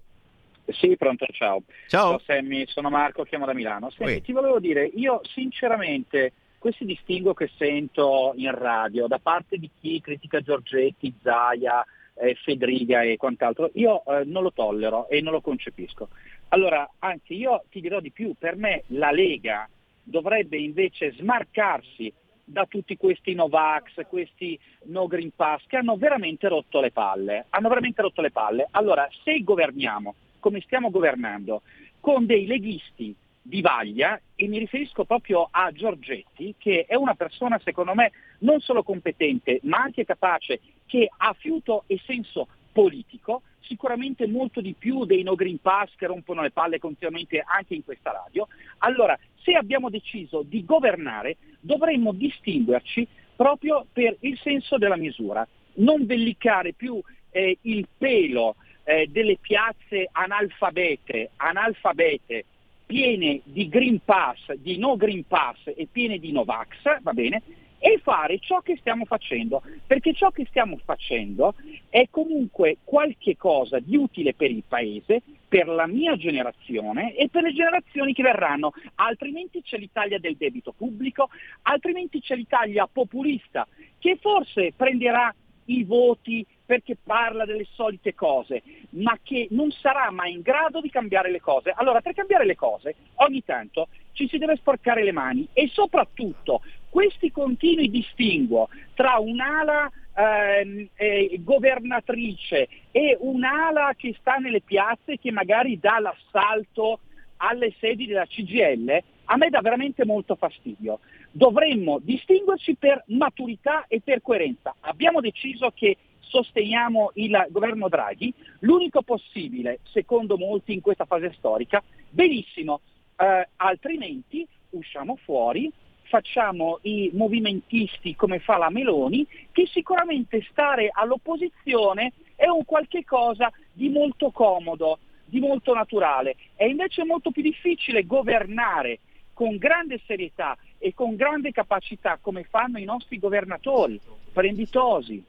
Sì, pronto, ciao. Ciao. Ciao Sammy, sono Marco, chiamo da Milano. Senti, ti volevo dire, io sinceramente questi distinguo che sento in radio da parte di chi critica Giorgetti, Zaia, eh, Fedriga e quant'altro, io eh, non lo tollero e non lo concepisco. Allora, anzi, io ti dirò di più, per me la Lega dovrebbe invece smarcarsi da tutti questi Novax, questi no Green Pass che hanno veramente rotto le palle. Hanno veramente rotto le palle. Allora, se governiamo come stiamo governando con dei leghisti di vaglia, e mi riferisco proprio a Giorgetti, che è una persona secondo me non solo competente, ma anche capace, che ha fiuto e senso politico, sicuramente molto di più dei no green pass che rompono le palle continuamente anche in questa radio. Allora, se abbiamo deciso di governare, dovremmo distinguerci proprio per il senso della misura, non vellicare più eh, il pelo eh, delle piazze analfabete, analfabete, piene di Green Pass, di no Green Pass e piene di Novax, va bene? E fare ciò che stiamo facendo, perché ciò che stiamo facendo è comunque qualche cosa di utile per il Paese, per la mia generazione e per le generazioni che verranno, altrimenti c'è l'Italia del debito pubblico, altrimenti c'è l'Italia populista che forse prenderà i voti perché parla delle solite cose, ma che non sarà mai in grado di cambiare le cose. Allora, per cambiare le cose, ogni tanto ci si deve sporcare le mani e soprattutto questi continui distinguo tra un'ala ehm, eh, governatrice e un'ala che sta nelle piazze che magari dà l'assalto alle sedi della CGL, a me dà veramente molto fastidio. Dovremmo distinguerci per maturità e per coerenza. Abbiamo deciso che sosteniamo il governo Draghi, l'unico possibile, secondo molti in questa fase storica, benissimo, eh, altrimenti usciamo fuori, facciamo i movimentisti come fa la Meloni, che sicuramente stare all'opposizione è un qualche cosa di molto comodo, di molto naturale. È invece molto più difficile governare con grande serietà e con grande capacità come fanno i nostri governatori, prenditosi.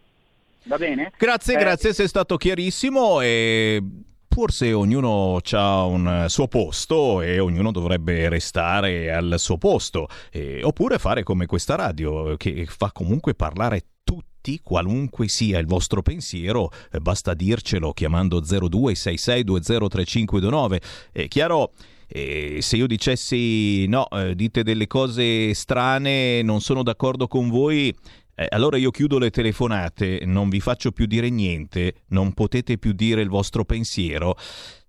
Va bene? Grazie, eh, grazie, sei stato chiarissimo e forse ognuno ha un suo posto e ognuno dovrebbe restare al suo posto, e, oppure fare come questa radio che fa comunque parlare tutti, qualunque sia il vostro pensiero, eh, basta dircelo chiamando 0266203529. È chiaro, eh, se io dicessi no, eh, dite delle cose strane, non sono d'accordo con voi, eh, allora io chiudo le telefonate, non vi faccio più dire niente, non potete più dire il vostro pensiero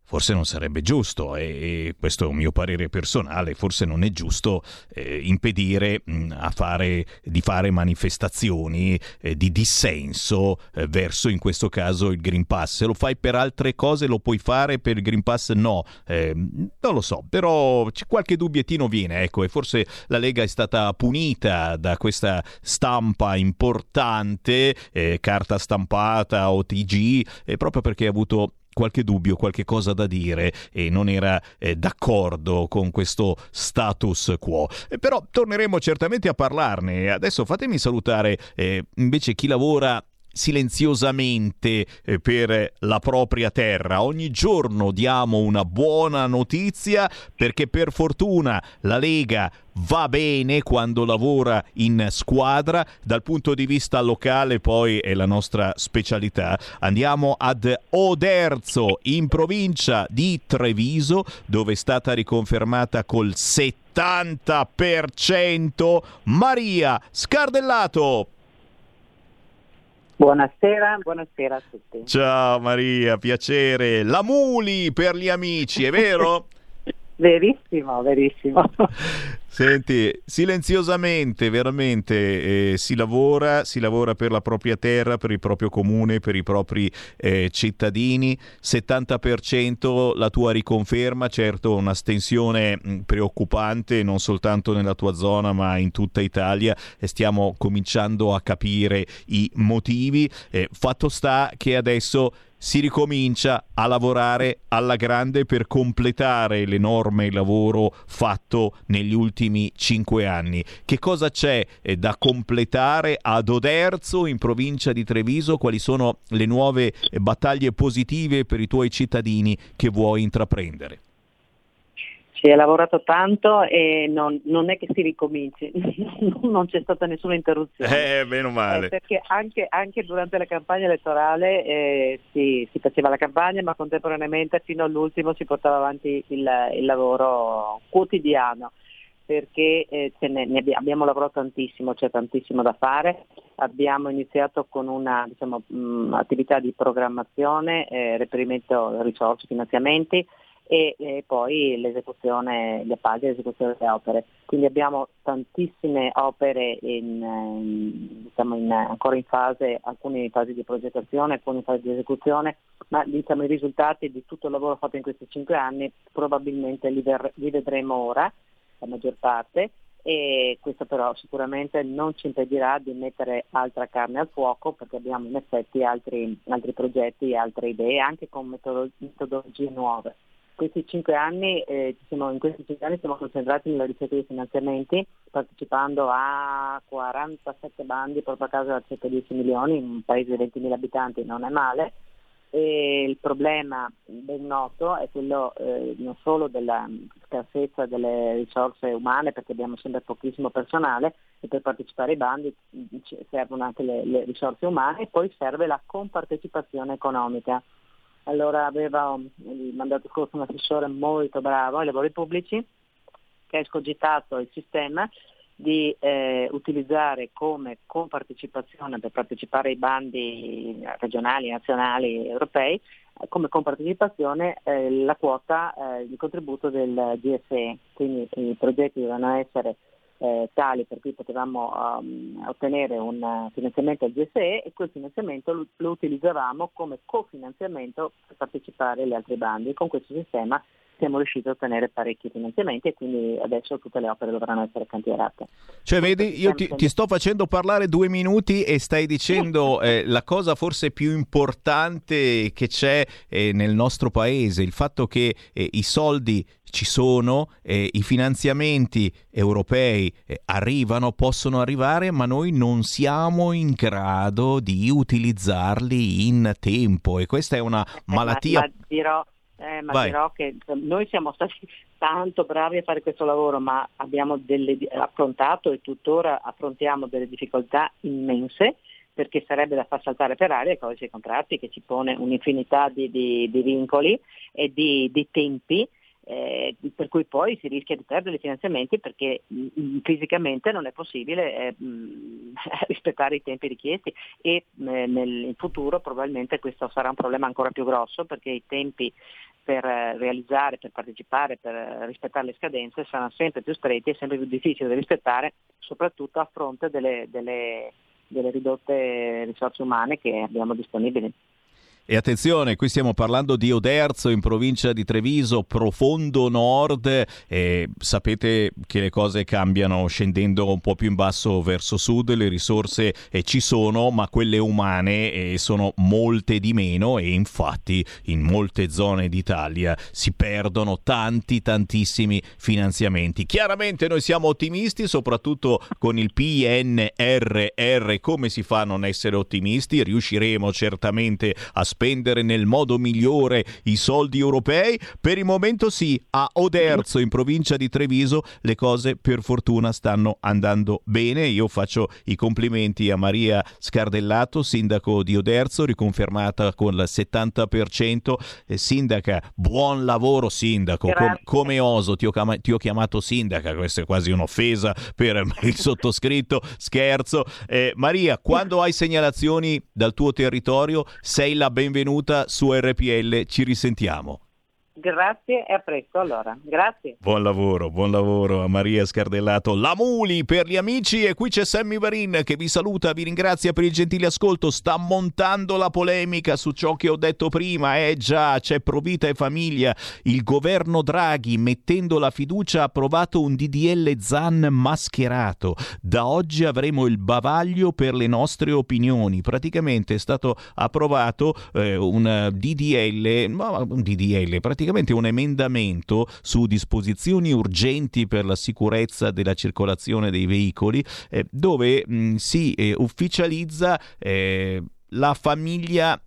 forse non sarebbe giusto, e, questo è un mio parere personale, forse non è giusto eh, impedire mh, fare, di fare manifestazioni eh, di dissenso eh, verso in questo caso il Green Pass. Se lo fai per altre cose lo puoi fare, per il Green Pass no. Ehm, non lo so, però qualche dubbiettino viene, ecco, e forse la Lega è stata punita da questa stampa importante, eh, carta stampata o TG, eh, proprio perché ha avuto qualche dubbio, qualche cosa da dire e non era eh, d'accordo con questo status quo. Eh, però torneremo certamente a parlarne. Adesso fatemi salutare eh, invece chi lavora silenziosamente eh, per la propria terra. Ogni giorno diamo una buona notizia perché per fortuna la Lega va bene quando lavora in squadra. Dal punto di vista locale poi è la nostra specialità. Andiamo ad Oderzo in provincia di Treviso dove è stata riconfermata col 70% Maria Scardellato. Buonasera, buonasera a tutti. Ciao Maria, piacere. La Muli per gli amici, è vero? verissimo, verissimo. Senti, silenziosamente, veramente eh, si lavora, si lavora per la propria terra, per il proprio comune, per i propri eh, cittadini. 70% la tua riconferma, certo una stensione mh, preoccupante non soltanto nella tua zona ma in tutta Italia e stiamo cominciando a capire i motivi. Eh, fatto sta che adesso si ricomincia a lavorare alla grande per completare l'enorme lavoro fatto negli ultimi cinque anni. Che cosa c'è eh, da completare ad Oderzo in provincia di Treviso? Quali sono le nuove eh, battaglie positive per i tuoi cittadini che vuoi intraprendere? Si è lavorato tanto e non, non è che si ricominci, non c'è stata nessuna interruzione. Eh, meno male. Eh, perché anche, anche, durante la campagna elettorale eh, si, si, faceva la campagna, ma contemporaneamente fino all'ultimo si portava avanti il, il lavoro quotidiano perché eh, ne, ne abbiamo lavorato tantissimo, c'è tantissimo da fare. Abbiamo iniziato con una diciamo, attività di programmazione, eh, reperimento risorse, finanziamenti e, e poi l'esecuzione, gli appalti e l'esecuzione delle opere. Quindi abbiamo tantissime opere in, in, diciamo in, ancora in fase, alcune in fase di progettazione, alcune in fase di esecuzione, ma diciamo, i risultati di tutto il lavoro fatto in questi cinque anni probabilmente li, ver- li vedremo ora, la maggior parte, e questo però sicuramente non ci impedirà di mettere altra carne al fuoco perché abbiamo in effetti altri, altri progetti, altre idee anche con metodologie nuove. Questi anni, eh, siamo, in questi cinque anni siamo concentrati nella ricerca di finanziamenti, partecipando a 47 bandi proprio a casa da circa 10 milioni, in un paese di 20.000 abitanti non è male, E il problema ben noto è quello eh, non solo della scarsezza delle risorse umane, perché abbiamo sempre pochissimo personale e per partecipare ai bandi servono anche le, le risorse umane e poi serve la compartecipazione economica. Allora aveva il mandato scorso un assessore molto bravo ai lavori pubblici che ha escogitato il sistema di eh, utilizzare come compartecipazione per partecipare ai bandi regionali, nazionali, europei, come compartecipazione eh, la quota eh, di contributo del GSE, quindi i progetti devono essere eh, tali per cui potevamo um, ottenere un finanziamento al GSE e quel finanziamento lo, lo utilizzavamo come cofinanziamento per partecipare agli altri bandi. Con questo sistema siamo riusciti a ottenere parecchi finanziamenti e quindi adesso tutte le opere dovranno essere cantierate. Cioè, vedi, io ti, ti sto facendo parlare due minuti e stai dicendo eh, la cosa forse più importante che c'è eh, nel nostro paese, il fatto che eh, i soldi ci sono, eh, i finanziamenti europei eh, arrivano, possono arrivare, ma noi non siamo in grado di utilizzarli in tempo e questa è una malattia. Ma, ma dirò, eh, ma Vai. dirò che noi siamo stati tanto bravi a fare questo lavoro, ma abbiamo delle, affrontato e tuttora affrontiamo delle difficoltà immense perché sarebbe da far saltare per aria il codice dei contratti che ci pone un'infinità di, di, di vincoli e di, di tempi eh, per cui poi si rischia di perdere i finanziamenti perché mh, mm, fisicamente non è possibile eh, mh, mm, rispettare i tempi richiesti e mh, eh, nel futuro probabilmente questo sarà un problema ancora più grosso perché i tempi per eh, realizzare, per partecipare, per eh, rispettare le scadenze saranno sempre più stretti e sempre più difficili da rispettare, soprattutto a fronte delle, delle, delle ridotte risorse umane che abbiamo disponibili. E attenzione, qui stiamo parlando di Oderzo in provincia di Treviso, profondo nord e sapete che le cose cambiano scendendo un po' più in basso verso sud, le risorse eh, ci sono ma quelle umane eh, sono molte di meno e infatti in molte zone d'Italia si perdono tanti tantissimi finanziamenti. Chiaramente noi siamo ottimisti soprattutto con il PNRR, come si fa a non essere ottimisti? Riusciremo certamente a spendere nel modo migliore i soldi europei? Per il momento sì, a Oderzo in provincia di Treviso le cose per fortuna stanno andando bene. Io faccio i complimenti a Maria Scardellato, sindaco di Oderzo, riconfermata con il 70%. Eh, sindaca, buon lavoro sindaco, Com- come oso ti ho, chiam- ti ho, chiamato sindaca, questa è quasi un'offesa per il sottoscritto, scherzo. Eh, Maria, quando hai segnalazioni dal tuo territorio sei la benvenuta benvenuta su RPL, ci risentiamo. Grazie e a presto allora. Grazie. Buon lavoro, buon lavoro a Maria Scardellato. La Muli per gli amici e qui c'è Sammy Varin che vi saluta, vi ringrazia per il gentile ascolto. Sta montando la polemica su ciò che ho detto prima. Eh già, c'è Provita e Famiglia. Il governo Draghi mettendo la fiducia ha approvato un DDL Zan mascherato. Da oggi avremo il bavaglio per le nostre opinioni. Praticamente è stato approvato eh, un DDL, un DDL praticamente praticamente un emendamento su disposizioni urgenti per la sicurezza della circolazione dei veicoli eh, dove mh, si eh, ufficializza eh, la famiglia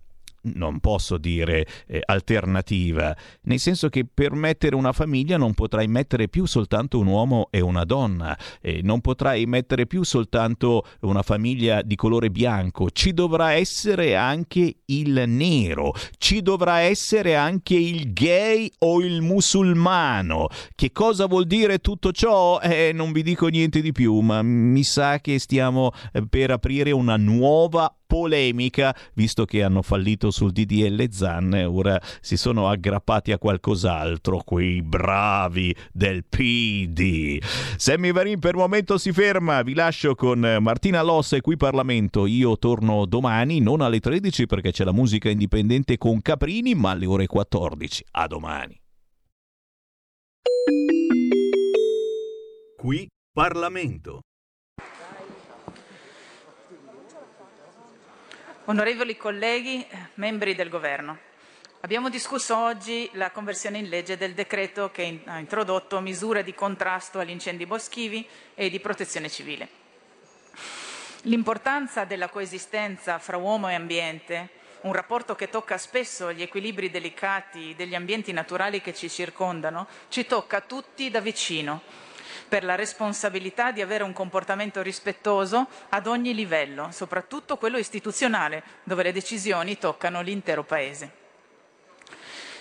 non posso dire eh, alternativa, nel senso che per mettere una famiglia non potrai mettere più soltanto un uomo e una donna, eh, non potrai mettere più soltanto una famiglia di colore bianco, ci dovrà essere anche il nero, ci dovrà essere anche il gay o il musulmano. Che cosa vuol dire tutto ciò? Eh, non vi dico niente di più, ma mi sa che stiamo eh, per aprire una nuova polemica, visto che hanno fallito sul DDL Zan, ora si sono aggrappati a qualcos'altro, quei bravi del PD. Sammy Varin per il momento si ferma, vi lascio con Martina Lossa e qui Parlamento. Io torno domani, non alle 13 perché c'è la musica indipendente con Caprini, ma alle ore 14. A domani. Qui Parlamento. Onorevoli colleghi, membri del Governo, abbiamo discusso oggi la conversione in legge del decreto che ha introdotto misure di contrasto agli incendi boschivi e di protezione civile. L'importanza della coesistenza fra uomo e ambiente un rapporto che tocca spesso gli equilibri delicati degli ambienti naturali che ci circondano, ci tocca tutti da vicino per la responsabilità di avere un comportamento rispettoso ad ogni livello, soprattutto quello istituzionale, dove le decisioni toccano l'intero Paese.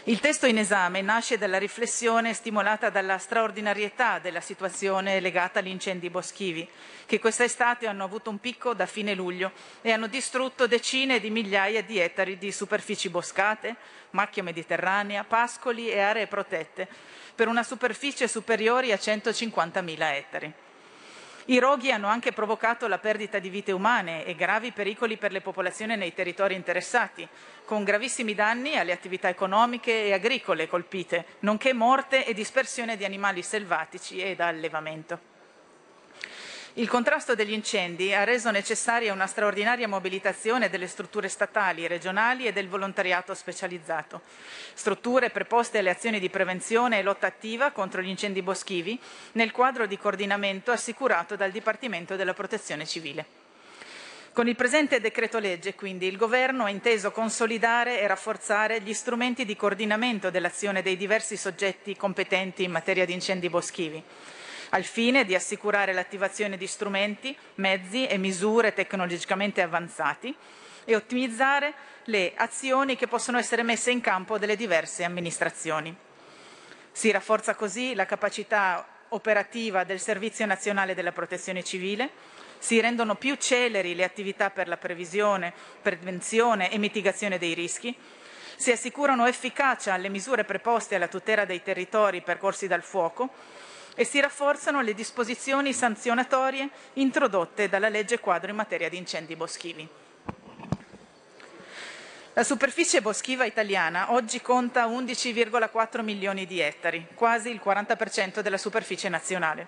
Il testo in esame nasce dalla riflessione stimolata dalla straordinarietà della situazione legata agli incendi boschivi, che quest'estate hanno avuto un picco da fine luglio e hanno distrutto decine di migliaia di ettari di superfici boscate, macchia mediterranea, pascoli e aree protette, per una superficie superiore a 150.000 ettari. I roghi hanno anche provocato la perdita di vite umane e gravi pericoli per le popolazioni nei territori interessati, con gravissimi danni alle attività economiche e agricole colpite, nonché morte e dispersione di animali selvatici e da allevamento. Il contrasto degli incendi ha reso necessaria una straordinaria mobilitazione delle strutture statali, regionali e del volontariato specializzato. Strutture preposte alle azioni di prevenzione e lotta attiva contro gli incendi boschivi nel quadro di coordinamento assicurato dal Dipartimento della Protezione Civile. Con il presente decreto legge, quindi, il Governo ha inteso consolidare e rafforzare gli strumenti di coordinamento dell'azione dei diversi soggetti competenti in materia di incendi boschivi al fine di assicurare l'attivazione di strumenti, mezzi e misure tecnologicamente avanzati e ottimizzare le azioni che possono essere messe in campo dalle diverse amministrazioni. Si rafforza così la capacità operativa del Servizio nazionale della protezione civile, si rendono più celeri le attività per la previsione, prevenzione e mitigazione dei rischi, si assicurano efficacia alle misure preposte alla tutela dei territori percorsi dal fuoco e si rafforzano le disposizioni sanzionatorie introdotte dalla legge quadro in materia di incendi boschivi. La superficie boschiva italiana oggi conta 11,4 milioni di ettari, quasi il 40% della superficie nazionale.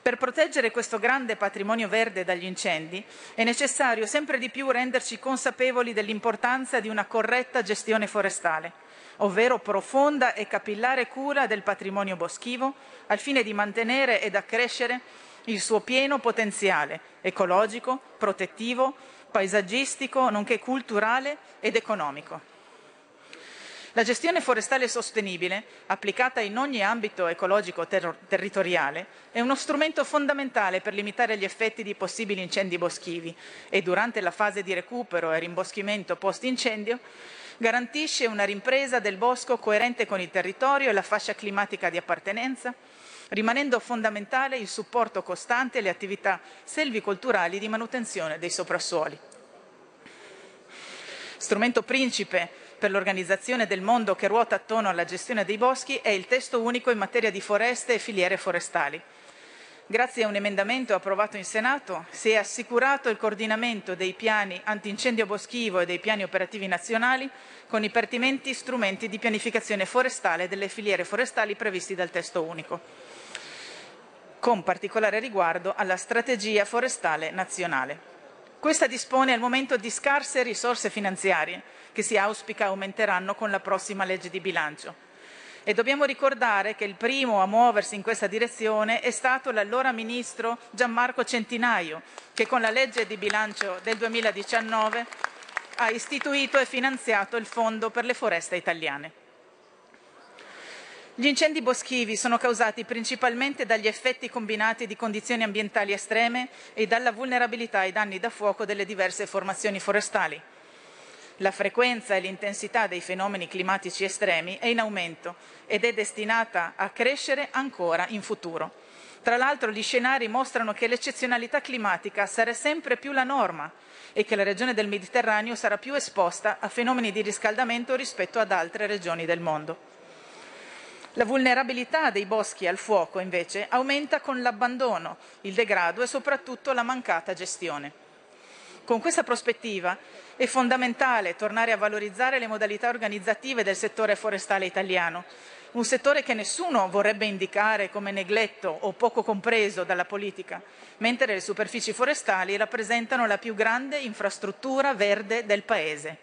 Per proteggere questo grande patrimonio verde dagli incendi è necessario sempre di più renderci consapevoli dell'importanza di una corretta gestione forestale ovvero profonda e capillare cura del patrimonio boschivo, al fine di mantenere ed accrescere il suo pieno potenziale ecologico, protettivo, paesaggistico, nonché culturale ed economico. La gestione forestale sostenibile, applicata in ogni ambito ecologico ter- territoriale, è uno strumento fondamentale per limitare gli effetti di possibili incendi boschivi e durante la fase di recupero e rimboschimento post-incendio garantisce una rimpresa del bosco coerente con il territorio e la fascia climatica di appartenenza, rimanendo fondamentale il supporto costante alle attività selvicolturali di manutenzione dei soprassuoli. Strumento principe per l'organizzazione del mondo che ruota attorno alla gestione dei boschi è il testo unico in materia di foreste e filiere forestali, Grazie a un emendamento approvato in Senato si è assicurato il coordinamento dei piani antincendio boschivo e dei piani operativi nazionali con i pertinenti strumenti di pianificazione forestale delle filiere forestali previsti dal testo unico, con particolare riguardo alla strategia forestale nazionale. Questa dispone al momento di scarse risorse finanziarie che si auspica aumenteranno con la prossima legge di bilancio e dobbiamo ricordare che il primo a muoversi in questa direzione è stato l'allora ministro Gianmarco Centinaio, che con la legge di bilancio del 2019 ha istituito e finanziato il Fondo per le foreste italiane. Gli incendi boschivi sono causati principalmente dagli effetti combinati di condizioni ambientali estreme e dalla vulnerabilità ai danni da fuoco delle diverse formazioni forestali. La frequenza e l'intensità dei fenomeni climatici estremi è in aumento ed è destinata a crescere ancora in futuro. Tra l'altro gli scenari mostrano che l'eccezionalità climatica sarà sempre più la norma e che la regione del Mediterraneo sarà più esposta a fenomeni di riscaldamento rispetto ad altre regioni del mondo. La vulnerabilità dei boschi al fuoco, invece, aumenta con l'abbandono, il degrado e soprattutto la mancata gestione. Con questa prospettiva è fondamentale tornare a valorizzare le modalità organizzative del settore forestale italiano, un settore che nessuno vorrebbe indicare come negletto o poco compreso dalla politica, mentre le superfici forestali rappresentano la più grande infrastruttura verde del Paese.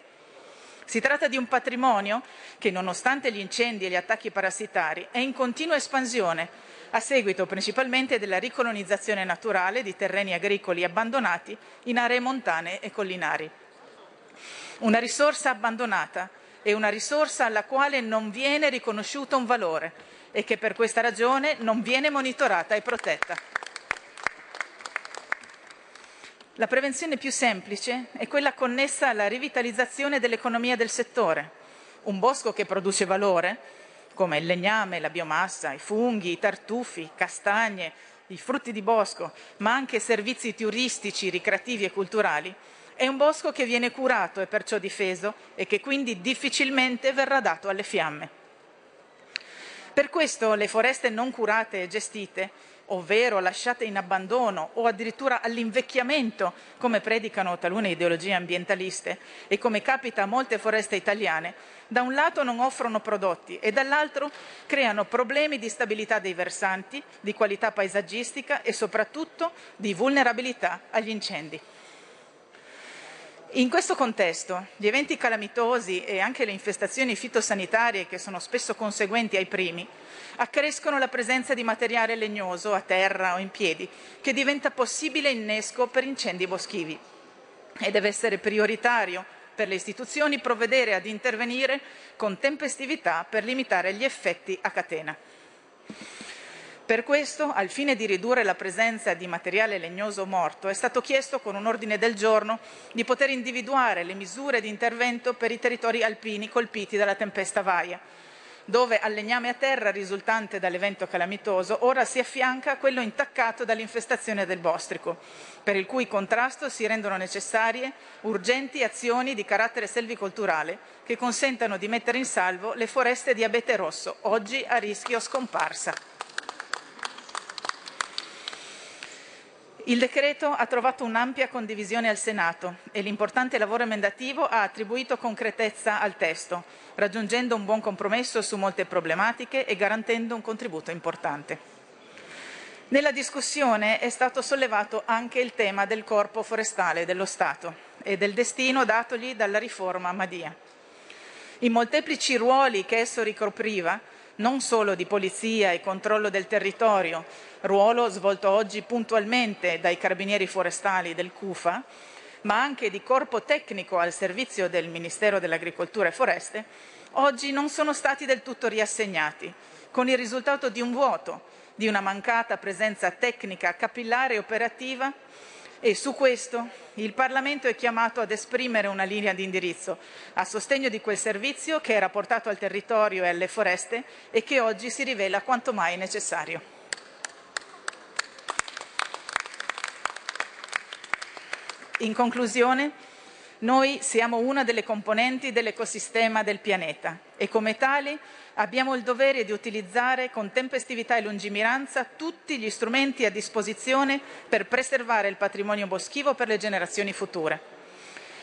Si tratta di un patrimonio che, nonostante gli incendi e gli attacchi parassitari, è in continua espansione a seguito principalmente della ricolonizzazione naturale di terreni agricoli abbandonati in aree montane e collinari. Una risorsa abbandonata e una risorsa alla quale non viene riconosciuto un valore e che per questa ragione non viene monitorata e protetta. La prevenzione più semplice è quella connessa alla rivitalizzazione dell'economia del settore. Un bosco che produce valore, come il legname, la biomassa, i funghi, i tartufi, castagne, i frutti di bosco, ma anche servizi turistici, ricreativi e culturali, è un bosco che viene curato e perciò difeso e che quindi difficilmente verrà dato alle fiamme. Per questo le foreste non curate e gestite ovvero lasciate in abbandono o addirittura all'invecchiamento, come predicano talune ideologie ambientaliste e come capita a molte foreste italiane, da un lato non offrono prodotti e dall'altro creano problemi di stabilità dei versanti, di qualità paesaggistica e soprattutto di vulnerabilità agli incendi. In questo contesto, gli eventi calamitosi e anche le infestazioni fitosanitarie, che sono spesso conseguenti ai primi, accrescono la presenza di materiale legnoso a terra o in piedi, che diventa possibile innesco per incendi boschivi. E deve essere prioritario per le istituzioni provvedere ad intervenire con tempestività per limitare gli effetti a catena. Per questo, al fine di ridurre la presenza di materiale legnoso morto, è stato chiesto con un ordine del giorno di poter individuare le misure di intervento per i territori alpini colpiti dalla tempesta Vaia, dove al legname a terra risultante dall'evento calamitoso ora si affianca quello intaccato dall'infestazione del bostrico, per il cui contrasto si rendono necessarie urgenti azioni di carattere selvicolturale che consentano di mettere in salvo le foreste di abete rosso, oggi a rischio scomparsa. Il decreto ha trovato un'ampia condivisione al Senato e l'importante lavoro emendativo ha attribuito concretezza al testo, raggiungendo un buon compromesso su molte problematiche e garantendo un contributo importante. Nella discussione è stato sollevato anche il tema del corpo forestale dello Stato e del destino datogli dalla riforma Madia. I molteplici ruoli che esso ricopriva, non solo di polizia e controllo del territorio, ruolo svolto oggi puntualmente dai carabinieri forestali del CUFA, ma anche di corpo tecnico al servizio del Ministero dell'Agricoltura e Foreste, oggi non sono stati del tutto riassegnati, con il risultato di un vuoto, di una mancata presenza tecnica capillare e operativa e su questo il Parlamento è chiamato ad esprimere una linea di indirizzo a sostegno di quel servizio che era portato al territorio e alle foreste e che oggi si rivela quanto mai necessario. In conclusione, noi siamo una delle componenti dell'ecosistema del pianeta e come tali abbiamo il dovere di utilizzare con tempestività e lungimiranza tutti gli strumenti a disposizione per preservare il patrimonio boschivo per le generazioni future.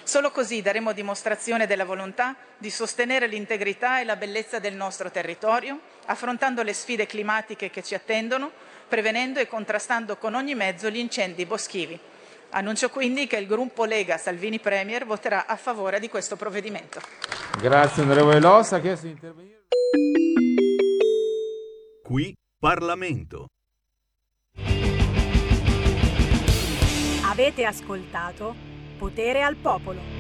Solo così daremo dimostrazione della volontà di sostenere l'integrità e la bellezza del nostro territorio, affrontando le sfide climatiche che ci attendono, prevenendo e contrastando con ogni mezzo gli incendi boschivi. Annuncio quindi che il gruppo Lega Salvini Premier voterà a favore di questo provvedimento. Grazie onorevole Losa. Chiesto di intervenire. Qui Parlamento. Avete ascoltato Potere al Popolo.